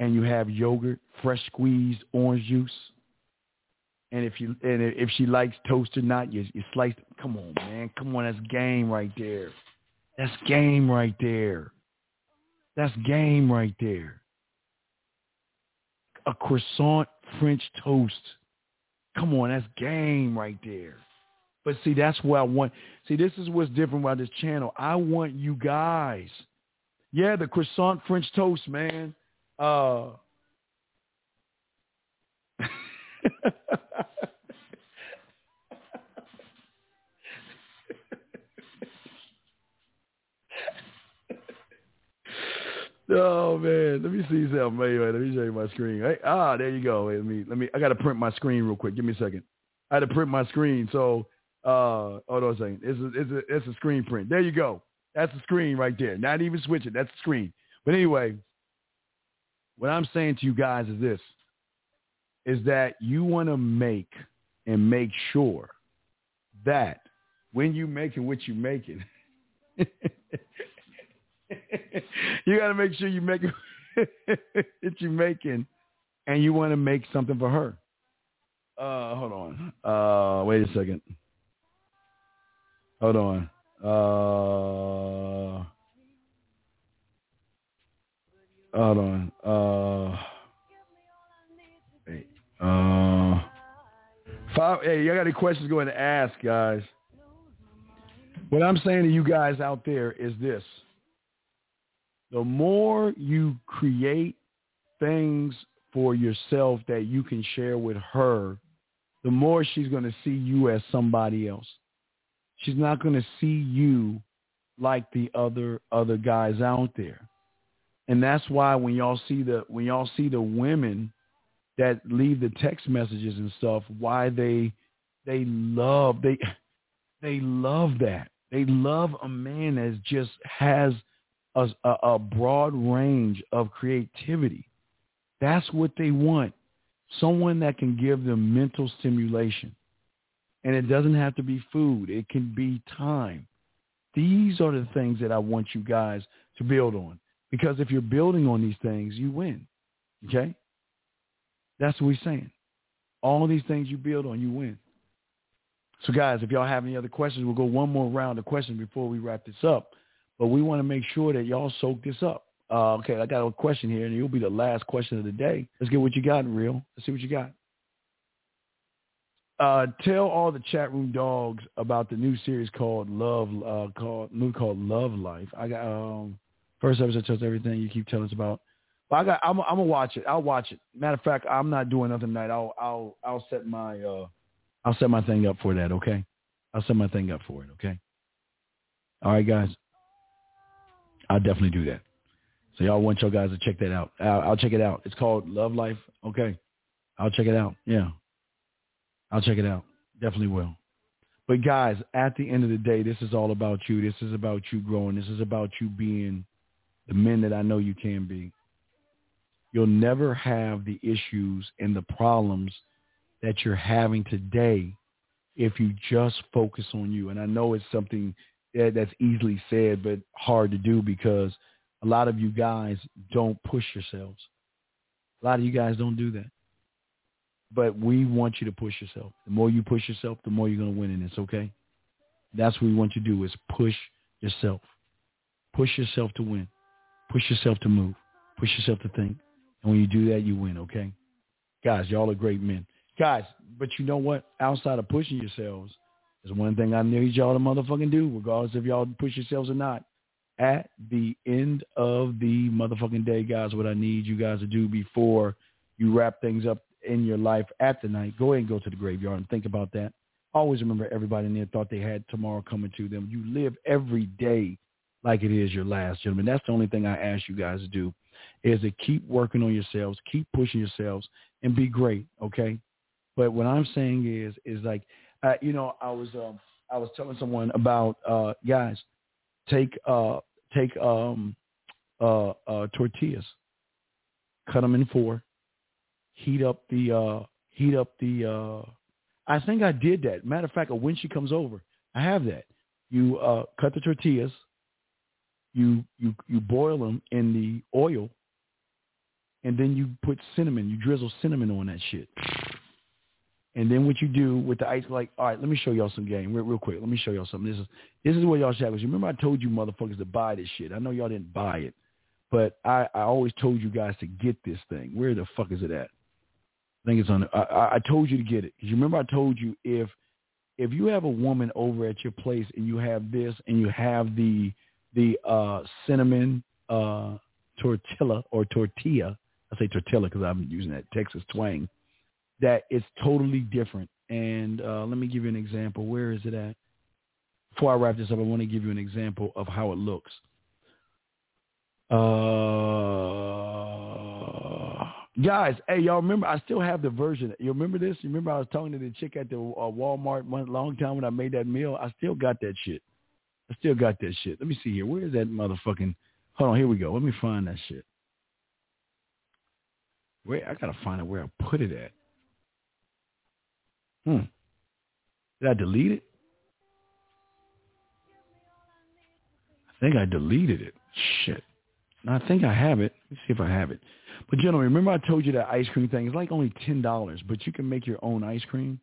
and you have yogurt, fresh squeezed orange juice. And if you and if she likes toast or not, you you slice. Come on, man. Come on, that's game right there. That's game right there. That's game right there. A croissant French toast. Come on, that's game right there. But see, that's what I want. See, this is what's different about this channel. I want you guys. Yeah, the croissant French toast, man. Uh Oh man, let me see something. Wait, wait, let me show you my screen. Hey, ah, there you go. Wait, let me let me. I got to print my screen real quick. Give me a second. I had to print my screen. So, uh, hold on a second. It's a, it's a, it's a screen print. There you go. That's the screen right there. Not even switching. That's the screen. But anyway, what I'm saying to you guys is this: is that you want to make and make sure that when you making what you making. you got to make sure you make that you're making, and you want to make something for her. Uh, hold on. Uh, wait a second. Hold on. Uh, hold on. Uh, wait. Uh, five. Hey, y'all got any questions? Go ahead and ask, guys. What I'm saying to you guys out there is this the more you create things for yourself that you can share with her, the more she's going to see you as somebody else. She's not going to see you like the other other guys out there. And that's why when y'all see the when y'all see the women that leave the text messages and stuff, why they they love they they love that. They love a man that just has a, a, broad range of creativity. That's what they want. Someone that can give them mental stimulation. And it doesn't have to be food. It can be time. These are the things that I want you guys to build on. Because if you're building on these things, you win. Okay? That's what we're saying. All these things you build on, you win. So guys, if y'all have any other questions, we'll go one more round of questions before we wrap this up. But we want to make sure that y'all soak this up. Uh, okay, I got a question here, and it'll be the last question of the day. Let's get what you got, real. Let's see what you got. Uh, tell all the chat room dogs about the new series called Love, uh, called new called Love Life. I got um, first episode tells everything you keep telling us about. But I got, I'm, I'm gonna watch it. I'll watch it. Matter of fact, I'm not doing nothing tonight. I'll, I'll, I'll set my, uh, I'll set my thing up for that. Okay, I'll set my thing up for it. Okay. All right, guys. I'll definitely do that. So y'all want y'all guys to check that out. I'll, I'll check it out. It's called Love Life. Okay. I'll check it out. Yeah. I'll check it out. Definitely will. But guys, at the end of the day, this is all about you. This is about you growing. This is about you being the men that I know you can be. you'll never have the issues and the problems that you're having today if you just focus on you. And I know it's something that's easily said, but hard to do because a lot of you guys don't push yourselves. A lot of you guys don't do that. But we want you to push yourself. The more you push yourself, the more you're going to win in this, okay? That's what we want you to do is push yourself. Push yourself to win. Push yourself to move. Push yourself to think. And when you do that, you win, okay? Guys, y'all are great men. Guys, but you know what? Outside of pushing yourselves, there's one thing I need y'all to motherfucking do, regardless if y'all push yourselves or not. At the end of the motherfucking day, guys, what I need you guys to do before you wrap things up in your life at the night, go ahead and go to the graveyard and think about that. Always remember everybody in there thought they had tomorrow coming to them. You live every day like it is your last, gentlemen. That's the only thing I ask you guys to do is to keep working on yourselves, keep pushing yourselves, and be great. Okay. But what I'm saying is, is like, uh, you know, I was, um, I was telling someone about, uh, guys, take, uh, take, um, uh, uh, tortillas, cut them in four, heat up the, uh, heat up the, uh, I think I did that. Matter of fact, when she comes over, I have that. You uh, cut the tortillas, you you you boil them in the oil, and then you put cinnamon. You drizzle cinnamon on that shit. And then what you do with the ice, like, all right, let me show y'all some game real, real quick. Let me show y'all something. This is this is what y'all have. Remember I told you motherfuckers to buy this shit. I know y'all didn't buy it, but I I always told you guys to get this thing. Where the fuck is it at? I think it's on. I, I told you to get it. You remember I told you if if you have a woman over at your place and you have this and you have the the uh, cinnamon uh, tortilla or tortilla. I say tortilla because I'm using that Texas twang. That it's totally different. And uh, let me give you an example. Where is it at? Before I wrap this up, I want to give you an example of how it looks. Uh, guys, hey, y'all remember? I still have the version. You remember this? You remember I was talking to the chick at the uh, Walmart one long time when I made that meal? I still got that shit. I still got that shit. Let me see here. Where is that motherfucking? Hold on. Here we go. Let me find that shit. Where I gotta find out where I put it at. Hmm. Did I delete it? I think I deleted it. Shit. I think I have it. Let's see if I have it. But gentlemen, remember I told you that ice cream thing is like only ten dollars, but you can make your own ice cream.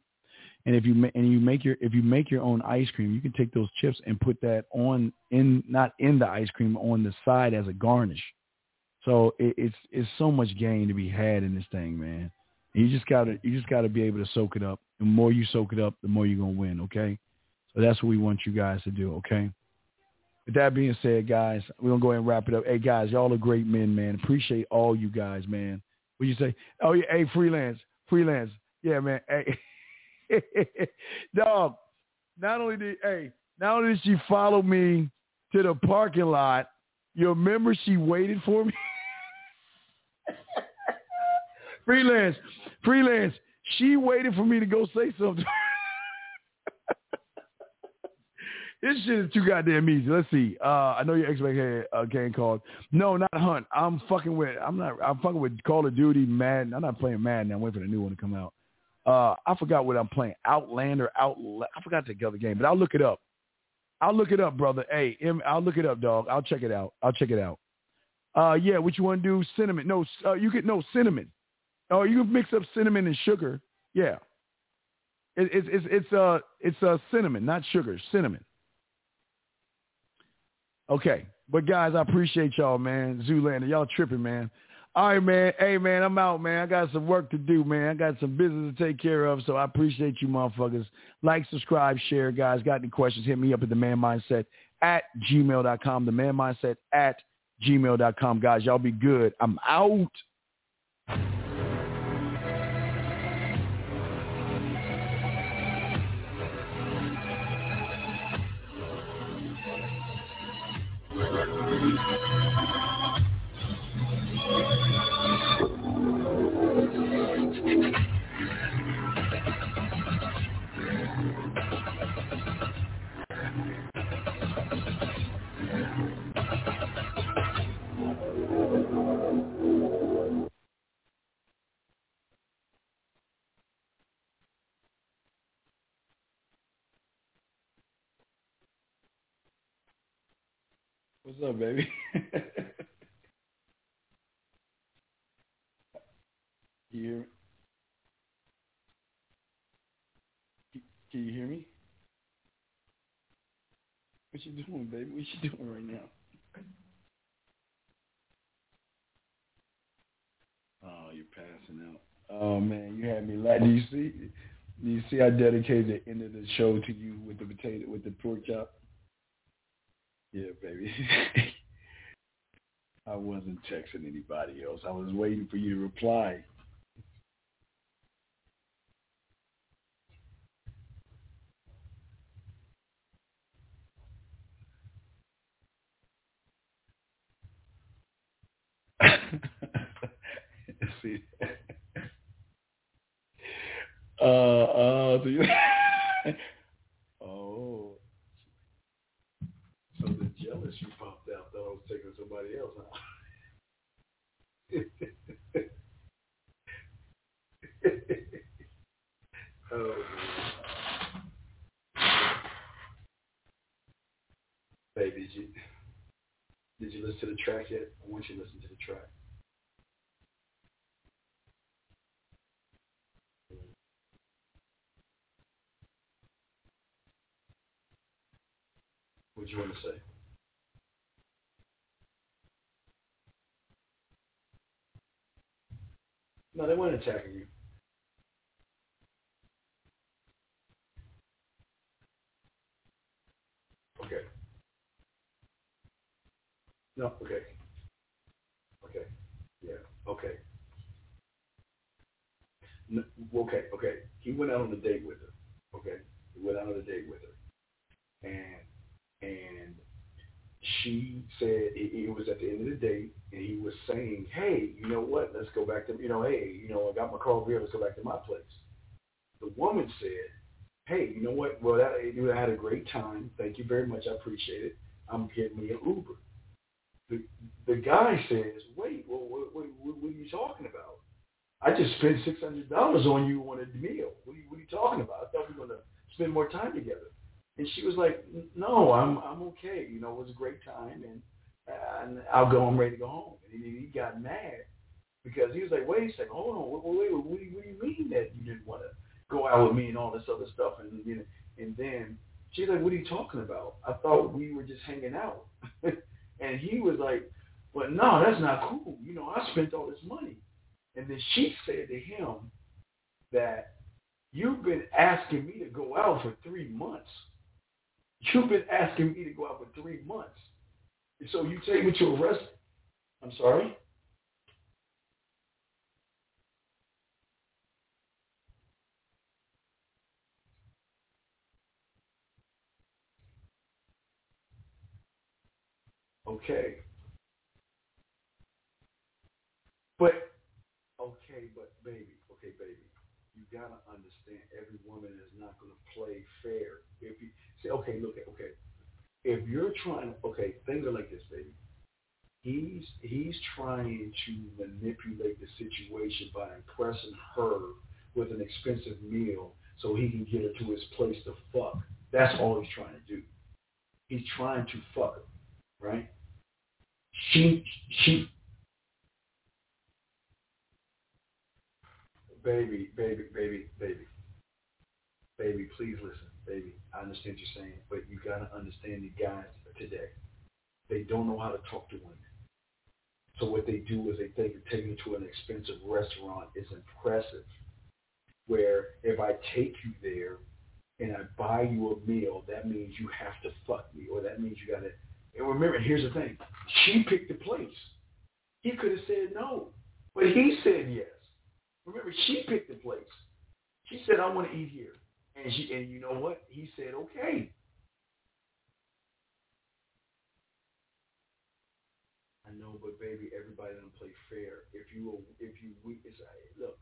And if you ma- and you make your if you make your own ice cream, you can take those chips and put that on in not in the ice cream on the side as a garnish. So it, it's it's so much gain to be had in this thing, man. And you just gotta you just gotta be able to soak it up. The more you soak it up, the more you're gonna win. Okay, so that's what we want you guys to do. Okay. With that being said, guys, we're gonna go ahead and wrap it up. Hey guys, y'all are great men, man. Appreciate all you guys, man. What you say? Oh yeah, hey freelance, freelance. Yeah, man. Hey. Dog, not only did hey, not only did she follow me to the parking lot, you remember she waited for me? freelance, freelance. She waited for me to go say something. this shit is too goddamn easy. Let's see. Uh, I know your ex had a game called. No, not Hunt. I'm fucking with. I'm not. I'm fucking with Call of Duty, Madden. I'm not playing Madden. I'm waiting for the new one to come out. Uh, I forgot what I'm playing. Outlander, Out. I forgot the other game, but I'll look it up. I'll look it up, brother. Hey, I'll look it up, dog. I'll check it out. I'll check it out. Uh, yeah, what you want to do? Cinnamon? No, uh, you can no cinnamon. Oh, you can mix up cinnamon and sugar. Yeah, it, it's it's it's uh it's uh cinnamon, not sugar. Cinnamon. Okay, but guys, I appreciate y'all, man. Zoolander, y'all tripping, man. All right, man. Hey, man, I'm out, man. I got some work to do, man. I got some business to take care of, so I appreciate you motherfuckers. Like, subscribe, share, guys. Got any questions, hit me up at the man mindset at gmail.com. The man mindset at gmail.com. Guys, y'all be good. I'm out. Jesus. What's up, baby? you hear me? Can you hear me? What you doing, baby? What you doing right now? Oh, you're passing out. Oh man, you had me laugh. Do you see? Do you see I dedicated the end of the show to you with the potato with the pork chop? Yeah, baby. I wasn't texting anybody else. I was waiting for you to reply. See. Uh, uh, so you, oh, so the jealous you popped out thought I was taking somebody else, huh? oh, baby, did you did you listen to the track yet? I want you to listen to the track. What you want to say? No, they weren't attacking you. Okay. No, okay. Okay. Yeah. Okay. No, okay. Okay. He went out on a date with her. Okay. He went out on a date with her, and and she said it, it was at the end of the day, and he was saying, "Hey, you know what? Let's go back to you know, hey, you know, I got my car here. Let's go back to my place." The woman said, "Hey, you know what? Well, that, I had a great time. Thank you very much. I appreciate it. I'm getting me an Uber." The the guy says, "Wait, well, what, what, what, what are you talking about? I just spent six hundred dollars on you on a meal. What are you, what are you talking about? I thought we were going to spend more time together." And she was like, "No, I'm I'm okay. You know, it was a great time, and and I'll go. I'm ready to go home." And he, got mad because he was like, "Wait a second, hold on. Wait, wait, wait, what, do you, what do you mean that you didn't want to go out with me and all this other stuff?" And you know, and then she's like, "What are you talking about? I thought we were just hanging out." and he was like, "Well, no, that's not cool. You know, I spent all this money." And then she said to him that you've been asking me to go out for three months. You've been asking me to go out for three months. So you take me to a arrest. I'm sorry? Okay. But, okay, but baby, okay, baby, you gotta understand every woman is not gonna play fair. If you say, okay, look, okay, if you're trying, to, okay, things are like this, baby. He's he's trying to manipulate the situation by impressing her with an expensive meal so he can get her to his place to fuck. That's all he's trying to do. He's trying to fuck her, right? She she baby, baby, baby, baby, baby, please listen, baby. I understand what you're saying, but you gotta understand the guys today. They don't know how to talk to women. So what they do is they think taking you to an expensive restaurant is impressive. Where if I take you there and I buy you a meal, that means you have to fuck me, or that means you gotta. And remember, here's the thing: she picked the place. He could have said no, but he said yes. Remember, she picked the place. She said, "I want to eat here," and she and you know what? He said, "Okay." I know, but baby, everybody doesn't play fair. If you if you it's, look,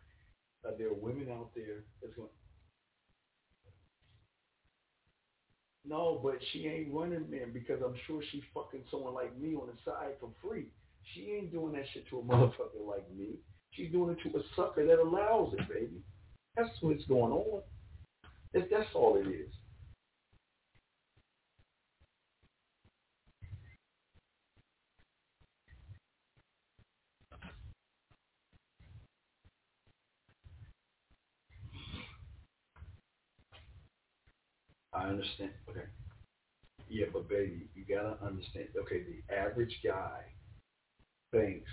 uh, there are women out there that's going. No, but she ain't running men because I'm sure she's fucking someone like me on the side for free. She ain't doing that shit to a motherfucker like me. She's doing it to a sucker that allows it, baby. That's what's going on. If that's all it is. I understand. Okay. Yeah, but baby, you gotta understand. Okay, the average guy thinks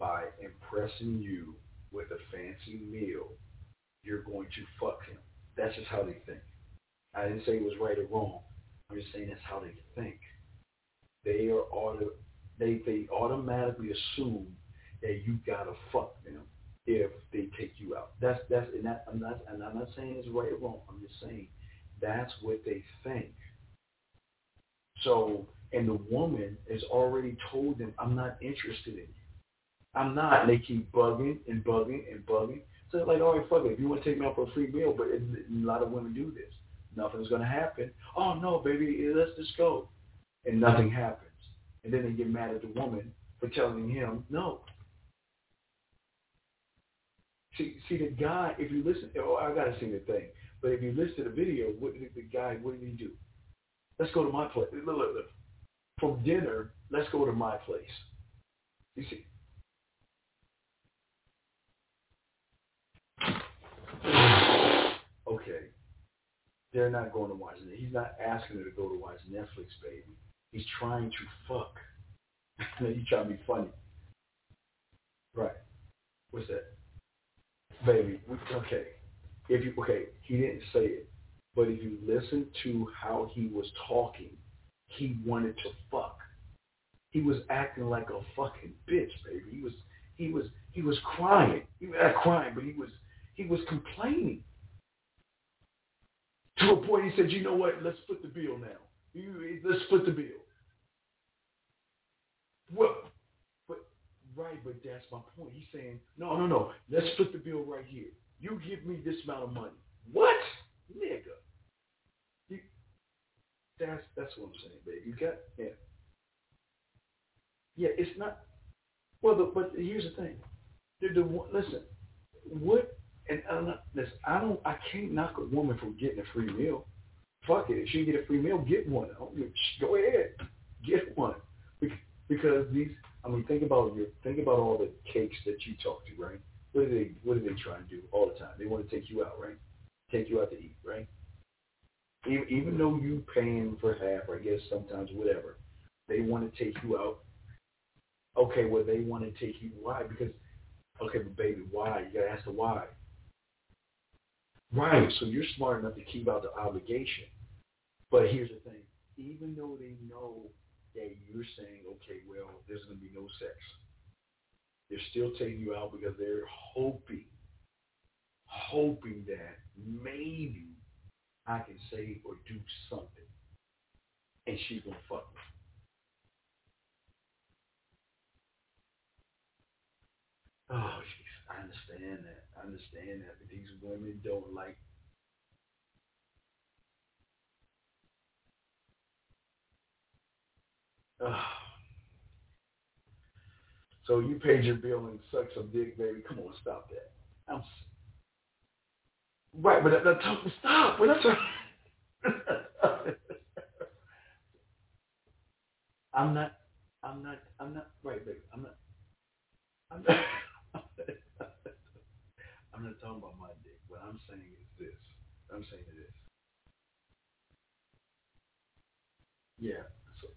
by impressing you with a fancy meal, you're going to fuck him. That's just how they think. I didn't say it was right or wrong. I'm just saying that's how they think. They are auto, they they automatically assume that you gotta fuck them if they take you out. That's that's and that I'm not and I'm not saying it's right or wrong. I'm just saying that's what they think. So and the woman has already told them, I'm not interested in you. I'm not. And they keep bugging and bugging and bugging. So like, all right, fuck it. If you want to take me out for a free meal, but it, a lot of women do this. Nothing's going to happen. Oh, no, baby, let's just go. And nothing happens. And then they get mad at the woman for telling him no. See, see the guy, if you listen, oh, I got to see the thing. But if you listen to the video, what did the guy, what did he do? Let's go to my place. Look, look, look. From dinner, let's go to my place. You see, okay, they're not going to watch it. He's not asking her to go to watch Netflix, baby. He's trying to fuck. He's trying to be funny. Right. What's that? Baby, okay. If you okay, he didn't say it, but if you listen to how he was talking, he wanted to fuck. He was acting like a fucking bitch, baby. He was he was he was crying. He was not crying, but he was he was complaining. To a point he said, you know what, let's split the bill now. Let's split the bill. Well, but right, but that's my point. He's saying, no, no, no, let's split the bill right here. You give me this amount of money. What? Nigga. You, that's that's what I'm saying, baby. You got yeah. Yeah, it's not well the, but here's the thing. The, the, listen, what and I'm not, listen, I don't, I can't knock a woman for getting a free meal. Fuck it. If she get a free meal, get one. Go ahead, get one. Because these, I mean, think about your, think about all the cakes that you talk to, right? What do they, what do they try and do all the time? They want to take you out, right? Take you out to eat, right? Even, even though you paying for half, I guess sometimes whatever, they want to take you out. Okay, well they want to take you. Why? Because okay, but baby, why? You gotta ask the why. Right. So you're smart enough to keep out the obligation. But here's the thing. Even though they know that you're saying, okay, well, there's going to be no sex, they're still taking you out because they're hoping, hoping that maybe I can say or do something. And she's going to fuck me. Oh, jeez. I understand that. Understand that, but these women don't like So you paid your bill and sucked some dick, baby. Come on, stop that. I'm right, but that, that, stop. We're not talking. I'm not. I'm not. I'm not. Right, baby. I'm not. I'm not. I'm not talking about my dick. What I'm saying is this. I'm saying it is. Yeah. So.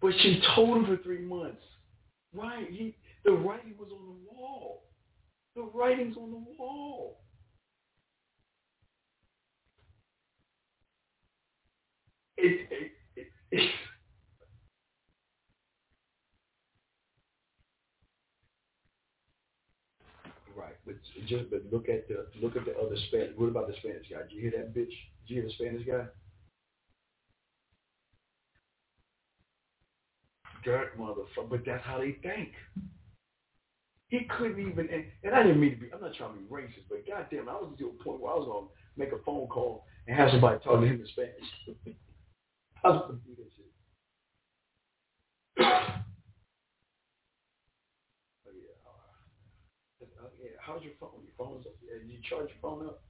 But she told him for three months. Right. He the writing was on the wall. The writing's on the wall. It, it, it, it Right, but just but look at the look at the other Spanish. What about the Spanish guy? Did you hear that bitch? Did you hear the Spanish guy? Dirt motherfucker. But that's how they think. He couldn't even, and, and I didn't mean to be. I'm not trying to be racist, but goddamn, I was to a point where I was gonna make a phone call and have somebody talk to him in Spanish. I was gonna shit. but yeah, uh, yeah, how's your phone? Your phone's up. Did you charge your phone up?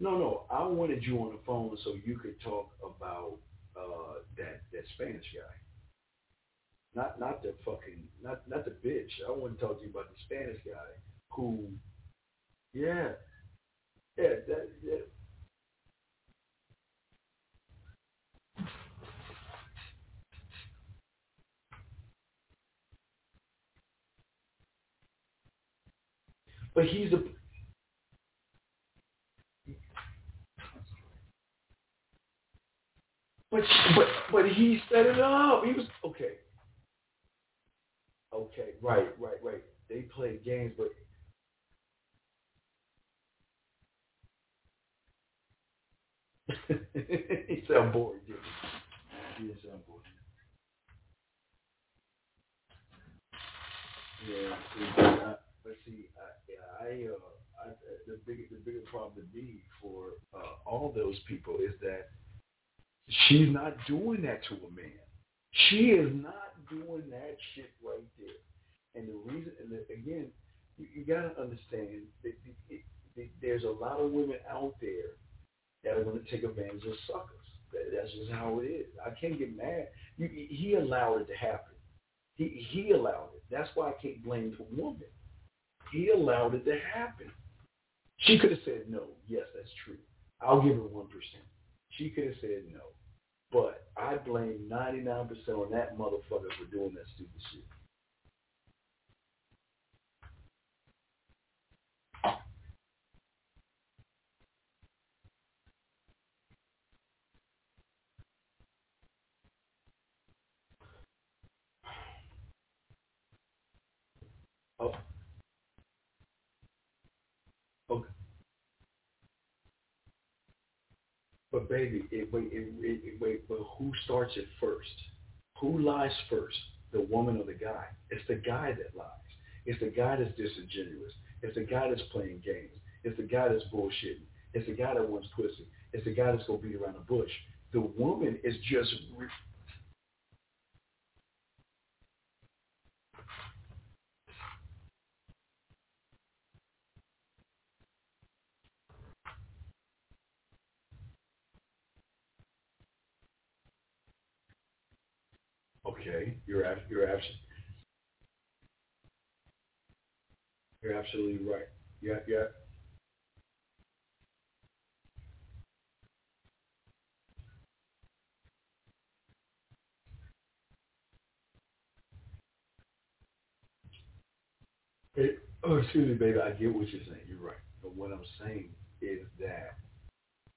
No, no. I wanted you on the phone so you could talk about uh, that that Spanish guy. Not not the fucking not not the bitch. I want to talk to you about the Spanish guy who, yeah, yeah, that, yeah. But he's a But but but he set it up. He was okay. Okay, right, right, right. They play games, but he sound bored, didn't he? He did sound bored. Yeah, see, I, but see, I, I, uh, I, the big, the bigger problem to me for uh, all those people is that she's not doing that to a man. She is not doing that shit right there. And the reason, and the, again, you, you got to understand that it, it, there's a lot of women out there that are going to take advantage of suckers. That, that's just how it is. I can't get mad. You, he allowed it to happen. He he allowed it. That's why I can't blame the woman. He allowed it to happen. She could have said no. Yes, that's true. I'll give her one percent. She could have said no. But I blame 99% on that motherfucker for doing that stupid shit. Oh. Okay. Baby, it, wait, it, it, wait, but who starts it first? Who lies first? The woman or the guy? It's the guy that lies. It's the guy that's disingenuous. It's the guy that's playing games. It's the guy that's bullshitting. It's the guy that wants pussy. It's the guy that's gonna beat around the bush. The woman is just Okay, you're ab- you're absolutely you're absolutely right. Yeah, yeah. Hey, oh, excuse me, baby. I get what you're saying. You're right. But what I'm saying is that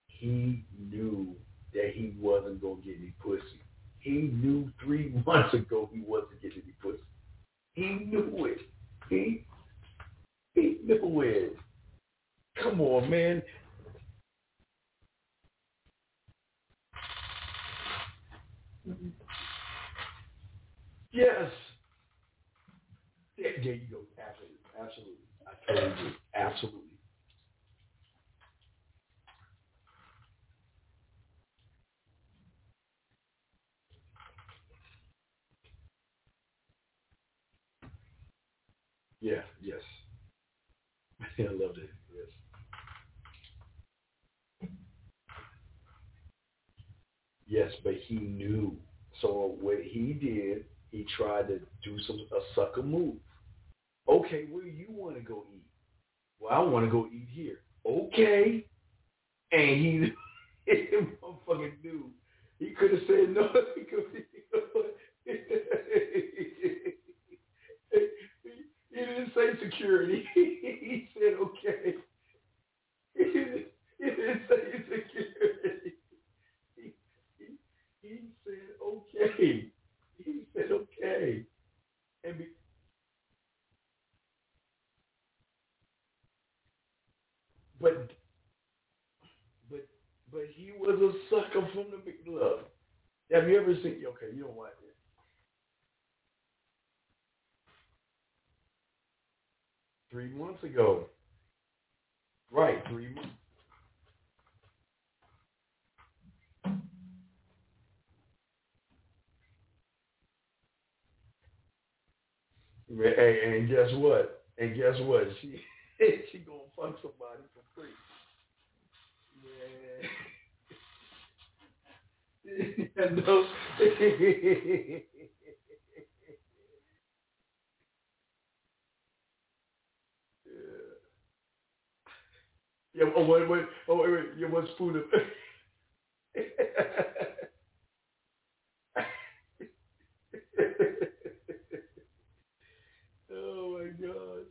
he knew that he wasn't gonna get any pussy. He knew three months ago he wasn't getting any pussy. He knew it. He he knew it. Come on, man. Yes. There, there you go. Absolutely. Absolutely. I totally agree. Absolutely. Yeah, yes. I loved it. Yes. Yes, but he knew. So what he did, he tried to do some a sucker move. Okay, where you want to go eat? Well, I want to go eat here. Okay. And he, he motherfucking knew. He could have said no. He didn't say security. he said okay. He didn't, he didn't say security. He, he, he said okay. He said okay. And be, but but but he was a sucker from the big love. Have you ever seen? Okay, you don't watch it. Three months ago. Right, three months. Hey, and guess what? And guess what? She she gonna fuck somebody for free. Yeah. no. yeah. Oh wait, wait. Oh wait, wait. Yeah, spoon of. oh my god,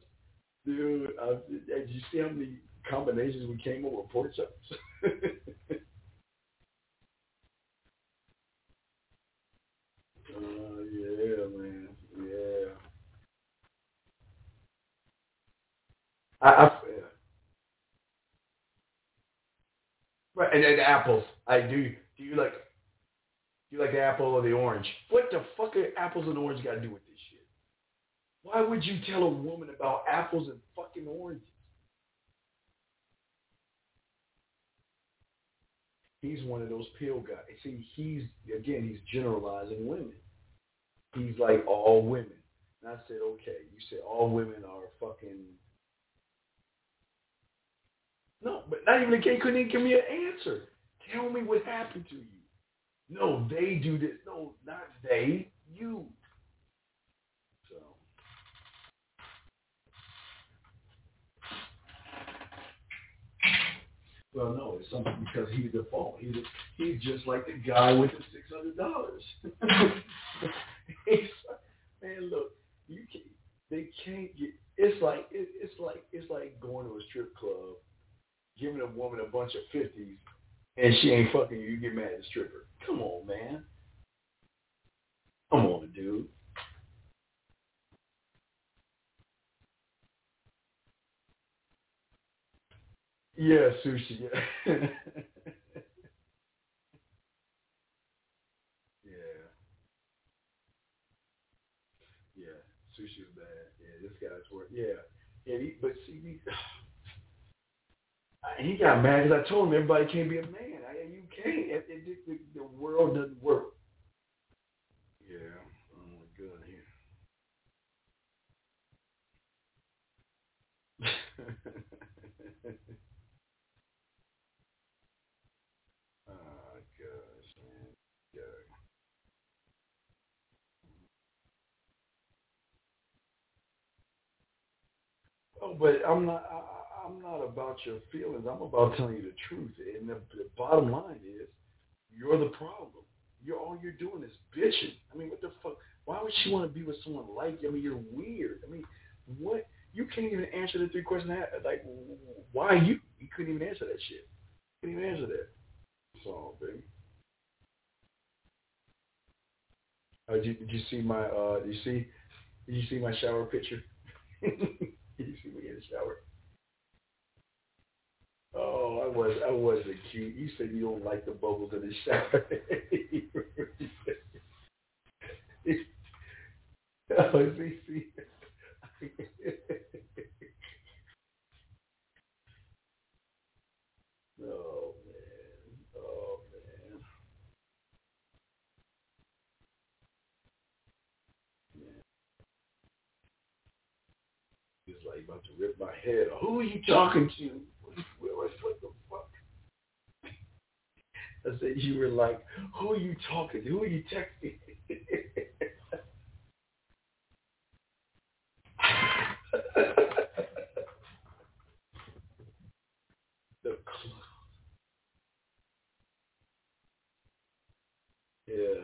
dude! I, did you see how many combinations we came up with pork chops? Uh, yeah, man. Yeah. I, I yeah. Right, and, and apples. I do. Do you like? Do you like the apple or the orange? What the fuck are apples and orange got to do with this shit? Why would you tell a woman about apples and fucking oranges? He's one of those pill guys. See, he's again, he's generalizing women. He's like all women. And I said, okay, you said all women are fucking. No, but not even the gay couldn't even give me an answer. Tell me what happened to you. No, they do this. No, not they. You. So. Well, no, it's something because he's the fault. He's he's just like the guy with the six hundred dollars. man, look, you can they can't get. It's like it, it's like it's like going to a strip club, giving a woman a bunch of fifties, and she ain't fucking you. You get mad at the stripper. Come on, man. Come on, dude. Yeah, sushi. Yeah. yeah. Sushi was bad. Yeah, this guy's work. Yeah. Yeah, he, but see, he, he got mad because I told him everybody can't be a man. I, you can't. It, it, it, the, world doesn't work. Yeah. Oh here. Oh gosh, man. Yeah. Oh, but I'm not. I- I'm not about your feelings. I'm about telling you the truth. And the, the bottom line is, you're the problem. You're all you're doing is bitching. I mean, what the fuck? Why would she want to be with someone like you? I mean, you're weird. I mean, what? You can't even answer the three questions. Like, why you? You couldn't even answer that shit. You couldn't even answer that. So, baby. Uh, did, you, did you see my? Uh, did you see? Did you see my shower picture? did you see me in the shower? Oh, I was I wasn't cute. You said you don't like the bubbles in the shower. oh, see, see. oh man, oh man. He's like about to rip my head off. Who are you talking to? What, what, the fuck? I said you were like, who are you talking to? Who are you texting? the cl- yeah.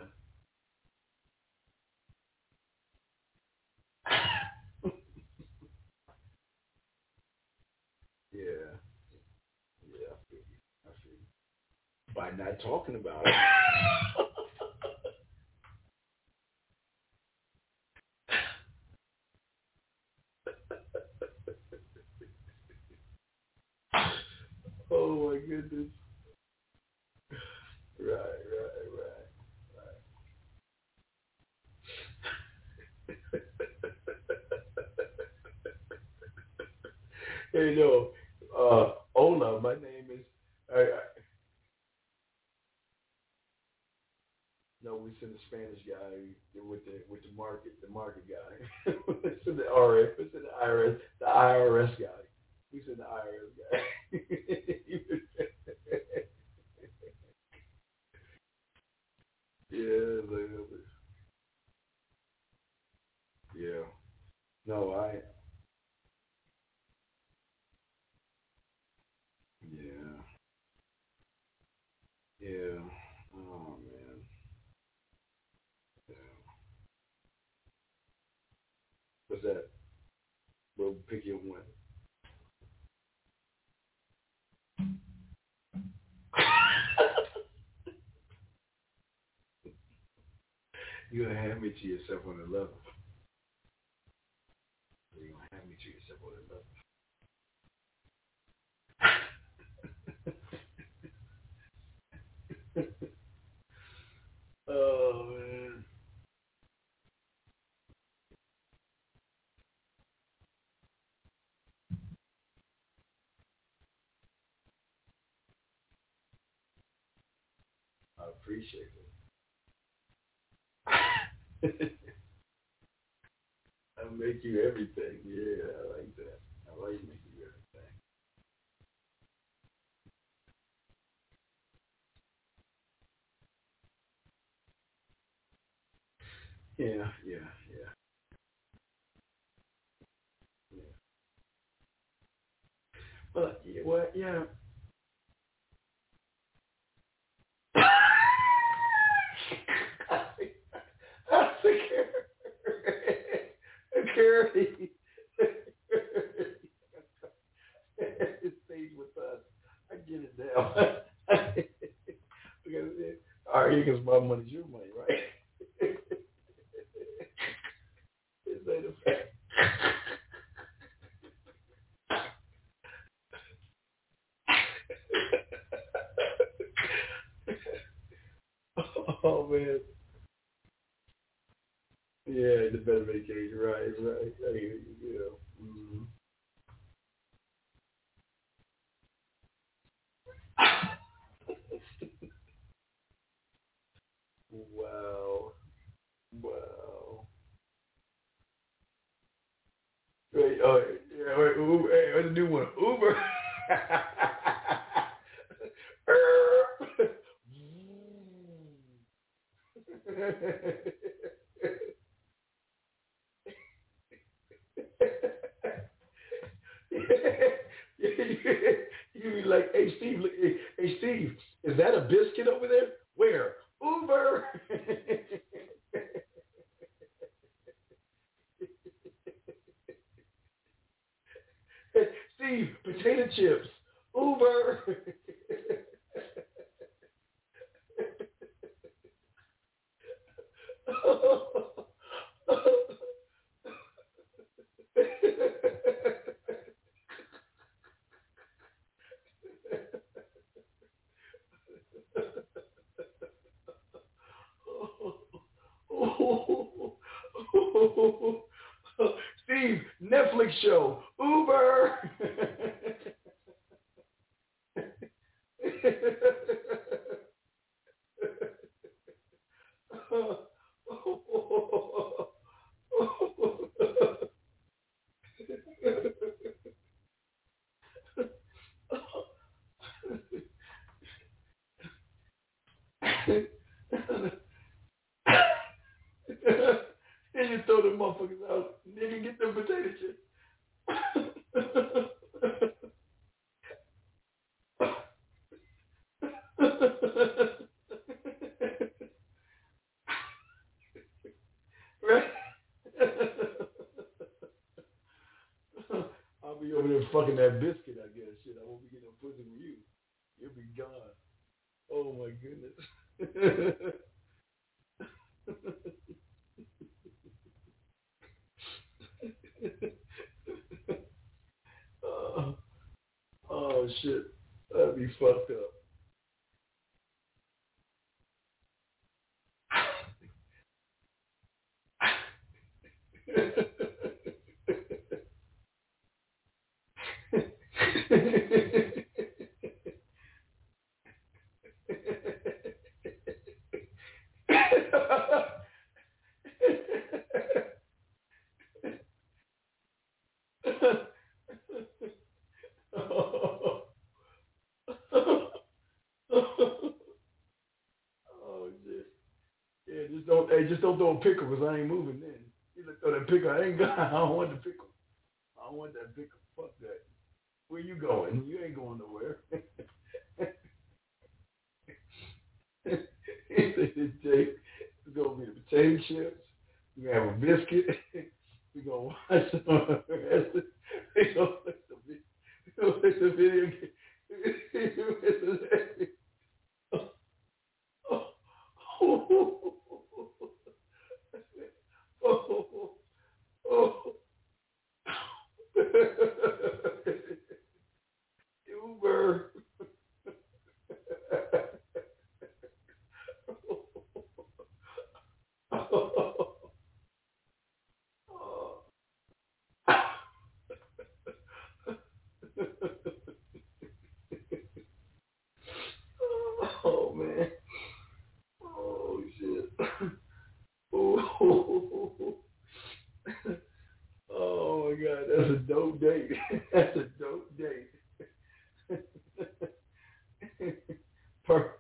Yeah. Yeah, I feel you. I feel you. By not talking about it. oh my goodness. Right, right, right, hey, no. Uh, Ola, my name is. I, I, No, we send the Spanish guy with the with the market the market guy. we send the RF, we send the IRS the IRS guy. We send the IRS guy. yeah, they Yeah. No, I Yeah. Yeah. We'll pick your one. You're gonna have me to yourself on the level. You're gonna have me to yourself on the level. oh man. I appreciate it. I make you everything. Yeah, I like that. I like making you everything. Yeah, yeah, yeah. Well, well, yeah. Security. it stays with us. I get it now. because all right, because my money's your money, right? this ain't a fact. oh man. Yeah, the better vacation, right, right. I you, yeah. Mm-hmm. wow. Wow. Wait, oh, yeah, wait, Uber, hey, what's the new one? Uber. you be like, hey Steve, hey, Steve, is that a biscuit over there? Where? Uber. Steve, potato chips. Uber. Steve, Netflix show. Uber. and you throw them motherfuckers out. Nigga, get them potato chips. right? I'll be over there fucking that biscuit, I guess. Shit, I won't be getting no pussy from you. You'll be gone. Oh my goodness. oh, oh shit. That'd be fucked up. oh shit. Yeah, just don't throw a pickle because I ain't moving then. You just throw that pickle. I ain't got. I don't want the pickle. I don't want that pickle. Fuck that. Where you going? You ain't going nowhere. Jake, it's gonna be the potato chips. We gonna have a biscuit. We gonna watch some of the rest. Of, we gonna play the video. We gonna play the video game. oh, oh, oh, oh, Uber. oh man. Oh shit. Oh. oh my god, that's a dope date. That's a dope date. Per-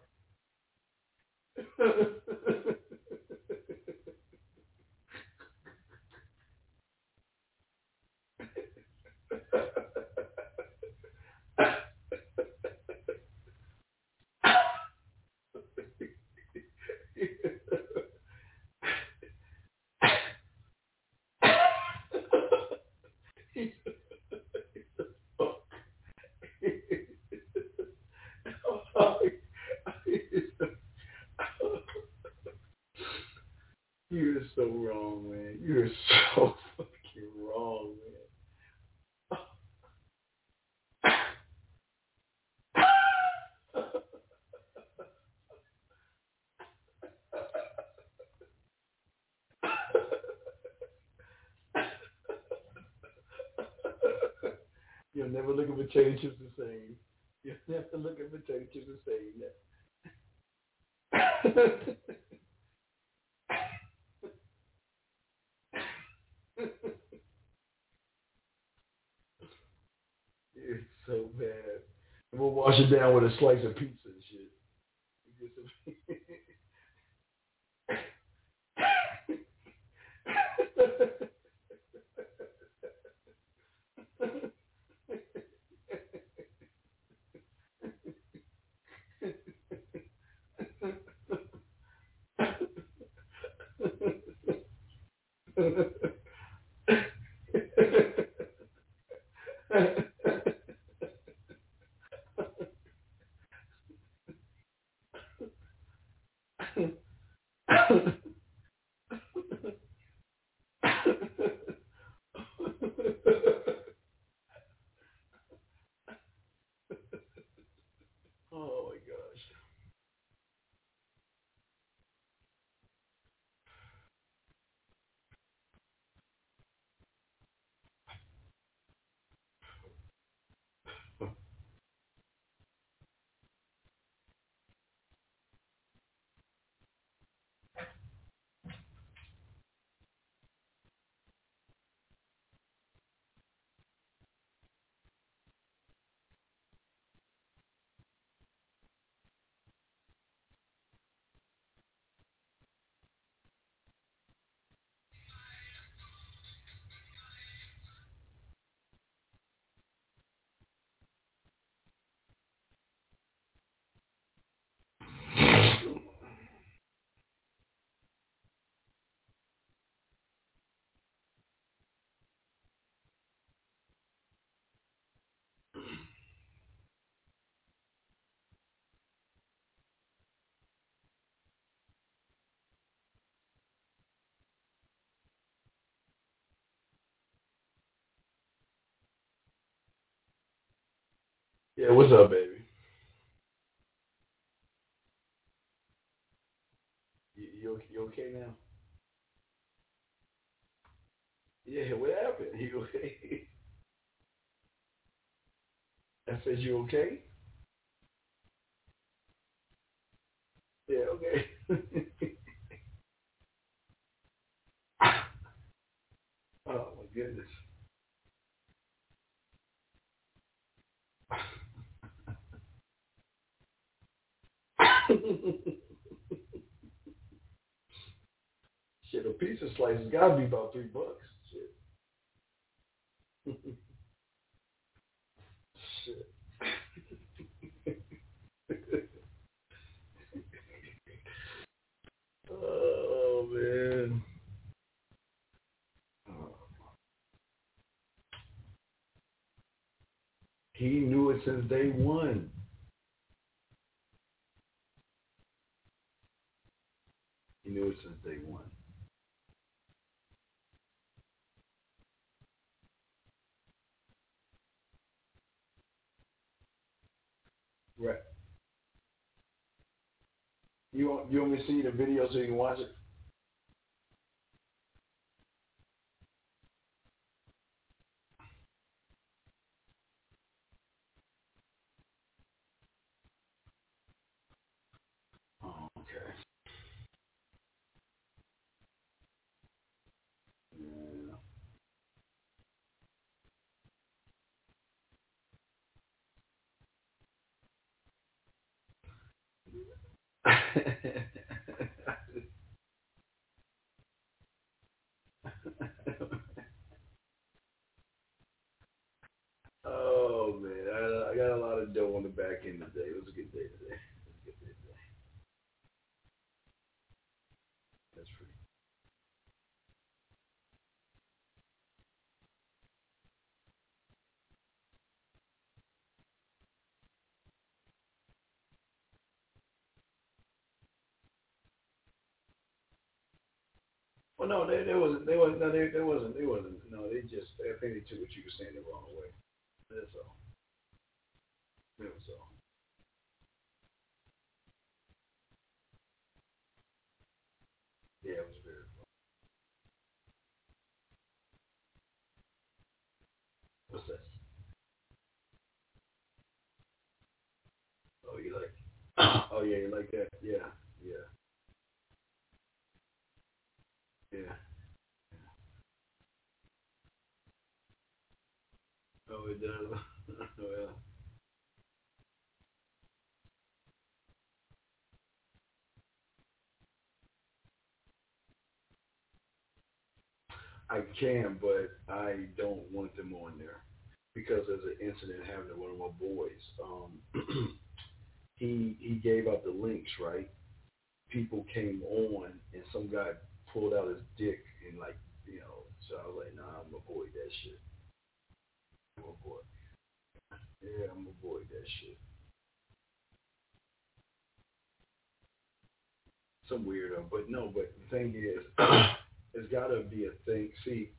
You're so wrong, man. You're so fucking wrong, man. You'll never look at potato chips the same. You'll never look at potato chips the same. it's so bad. And we'll wash it down with a slice of pizza and shit. You get some- oh my gosh. Yeah, what's up, baby? You, you, you okay now? Yeah, what happened? You okay? I said you okay? Yeah, okay. oh my goodness. Shit, a pizza slice has got to be about three bucks. Shit. Shit. oh man. He knew it since day one. He knew it since day one. Right. You want you want me to see the video so you can watch it? Oh, okay. Yeah. Oh man, I, I got a lot of dough on the back end today. It was a good day today. It was a good day today. That's free. Well, no, they, there wasn't. They wasn't. No, they, there wasn't. They wasn't. No, they just. Think they took what you were saying the wrong way. That's all. That was all. Yeah, it was very fun. What's that? Oh, you like? Oh yeah, you like that? Yeah. I can, but I don't want them on there because there's an incident happened to one of my boys. Um, he he gave out the links, right? People came on, and some guy pulled out his dick and like, you know. So I was like, Nah, I'm gonna avoid that shit. Avoid. Yeah, I'm avoid that shit. Some weirdo, but no. But the thing is, it's gotta be a thing. See,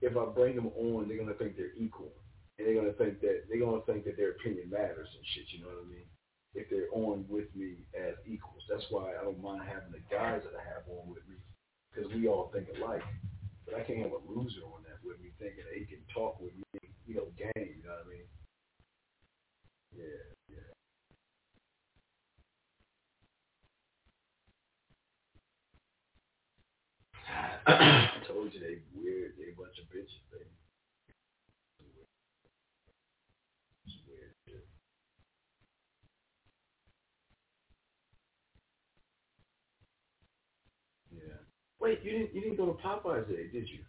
if I bring them on, they're gonna think they're equal, and they're gonna think that they're gonna think that their opinion matters and shit. You know what I mean? If they're on with me as equals, that's why I don't mind having the guys that I have on with me, because we all think alike. But I can't have a loser on that with me, thinking that he can talk with me, you know, game. You know what I mean? Yeah, yeah. I told you they weird. They bunch of bitches, baby. Yeah. Wait, you didn't you didn't go to Popeyes today, did you?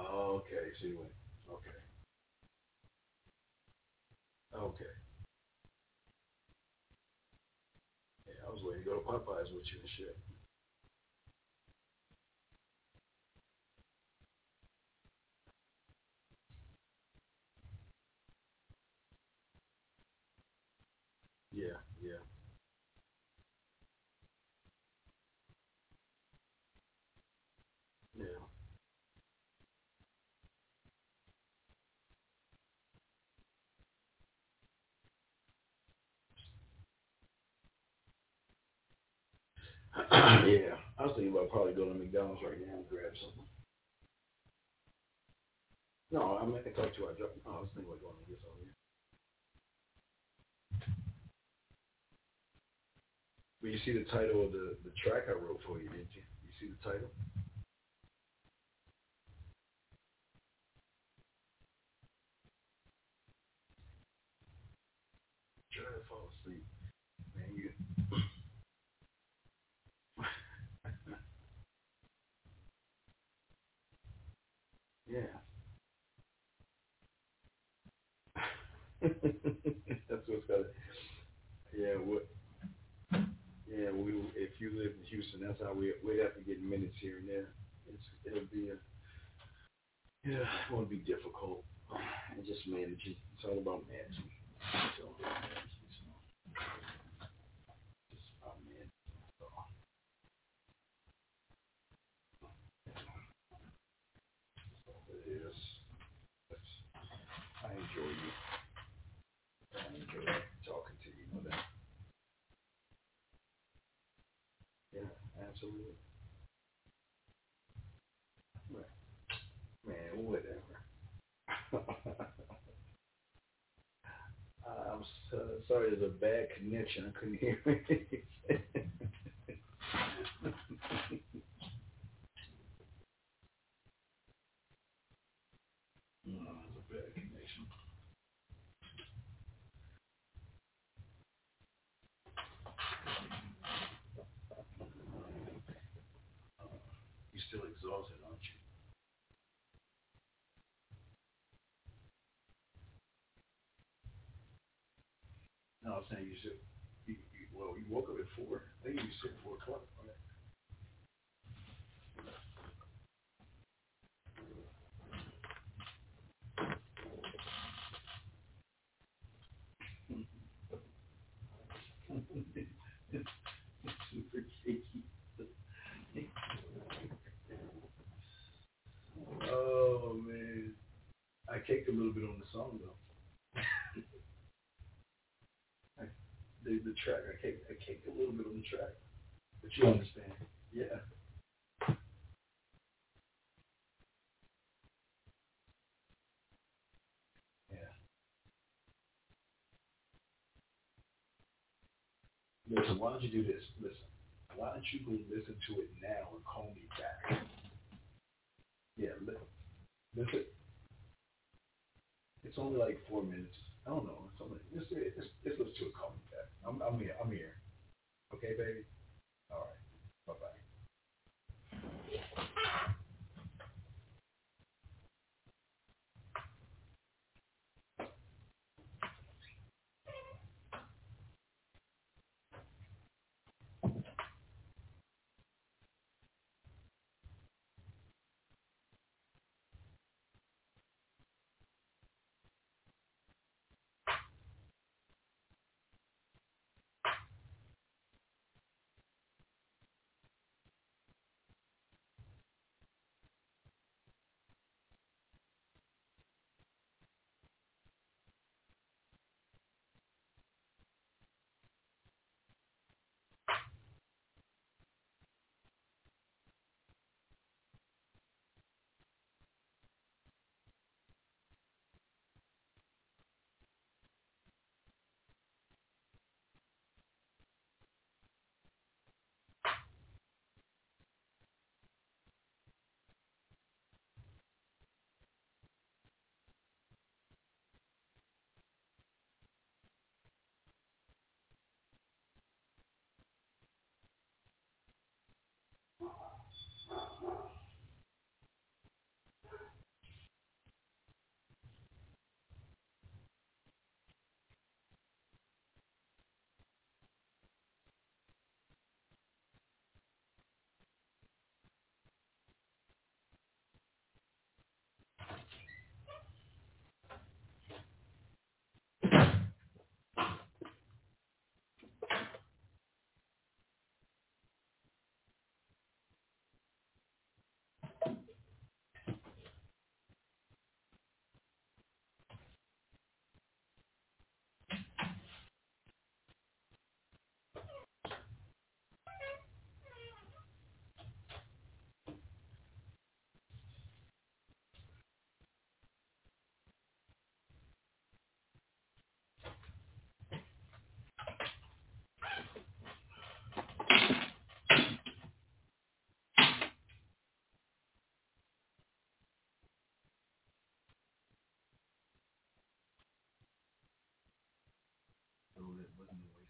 Okay. So you went. Okay. Okay. Yeah, I was waiting to go to Popeyes with you and shit. Yeah, yeah. Yeah. yeah. I was thinking about probably going to McDonald's right now and grab something. No, I meant to talk to you. I dropped. No, I was thinking about going to get something. But you see the title of the, the track I wrote for you, didn't you? You see the title? Try to fall asleep. Man, you Yeah. That's what's got it. Yeah, what yeah, we if you live in Houston, that's how we we'd have to get minutes here and there. it's it'll be a yeah, it won't be difficult. And just managing. It's all about managing. It's all about managing. So. Just about managing. So. That's all it is. That's, I enjoy you. I enjoy talking to you. You know that. Yeah, absolutely. Man, whatever. I'm so, sorry, there's a bad connection. I couldn't hear anything. no, there's a bad connection. You're still exhausted, aren't you? No, I'm saying you said, you, you, well, you woke up at four. I think you said four o'clock. Right? Super shaky. oh man, I kicked a little bit on the song though. I, the the track, I kicked I kicked a little bit on the track, but you understand, yeah. Yeah. Listen, why don't you do this? Listen, why don't you go listen to it now and call me So it wasn't a wasted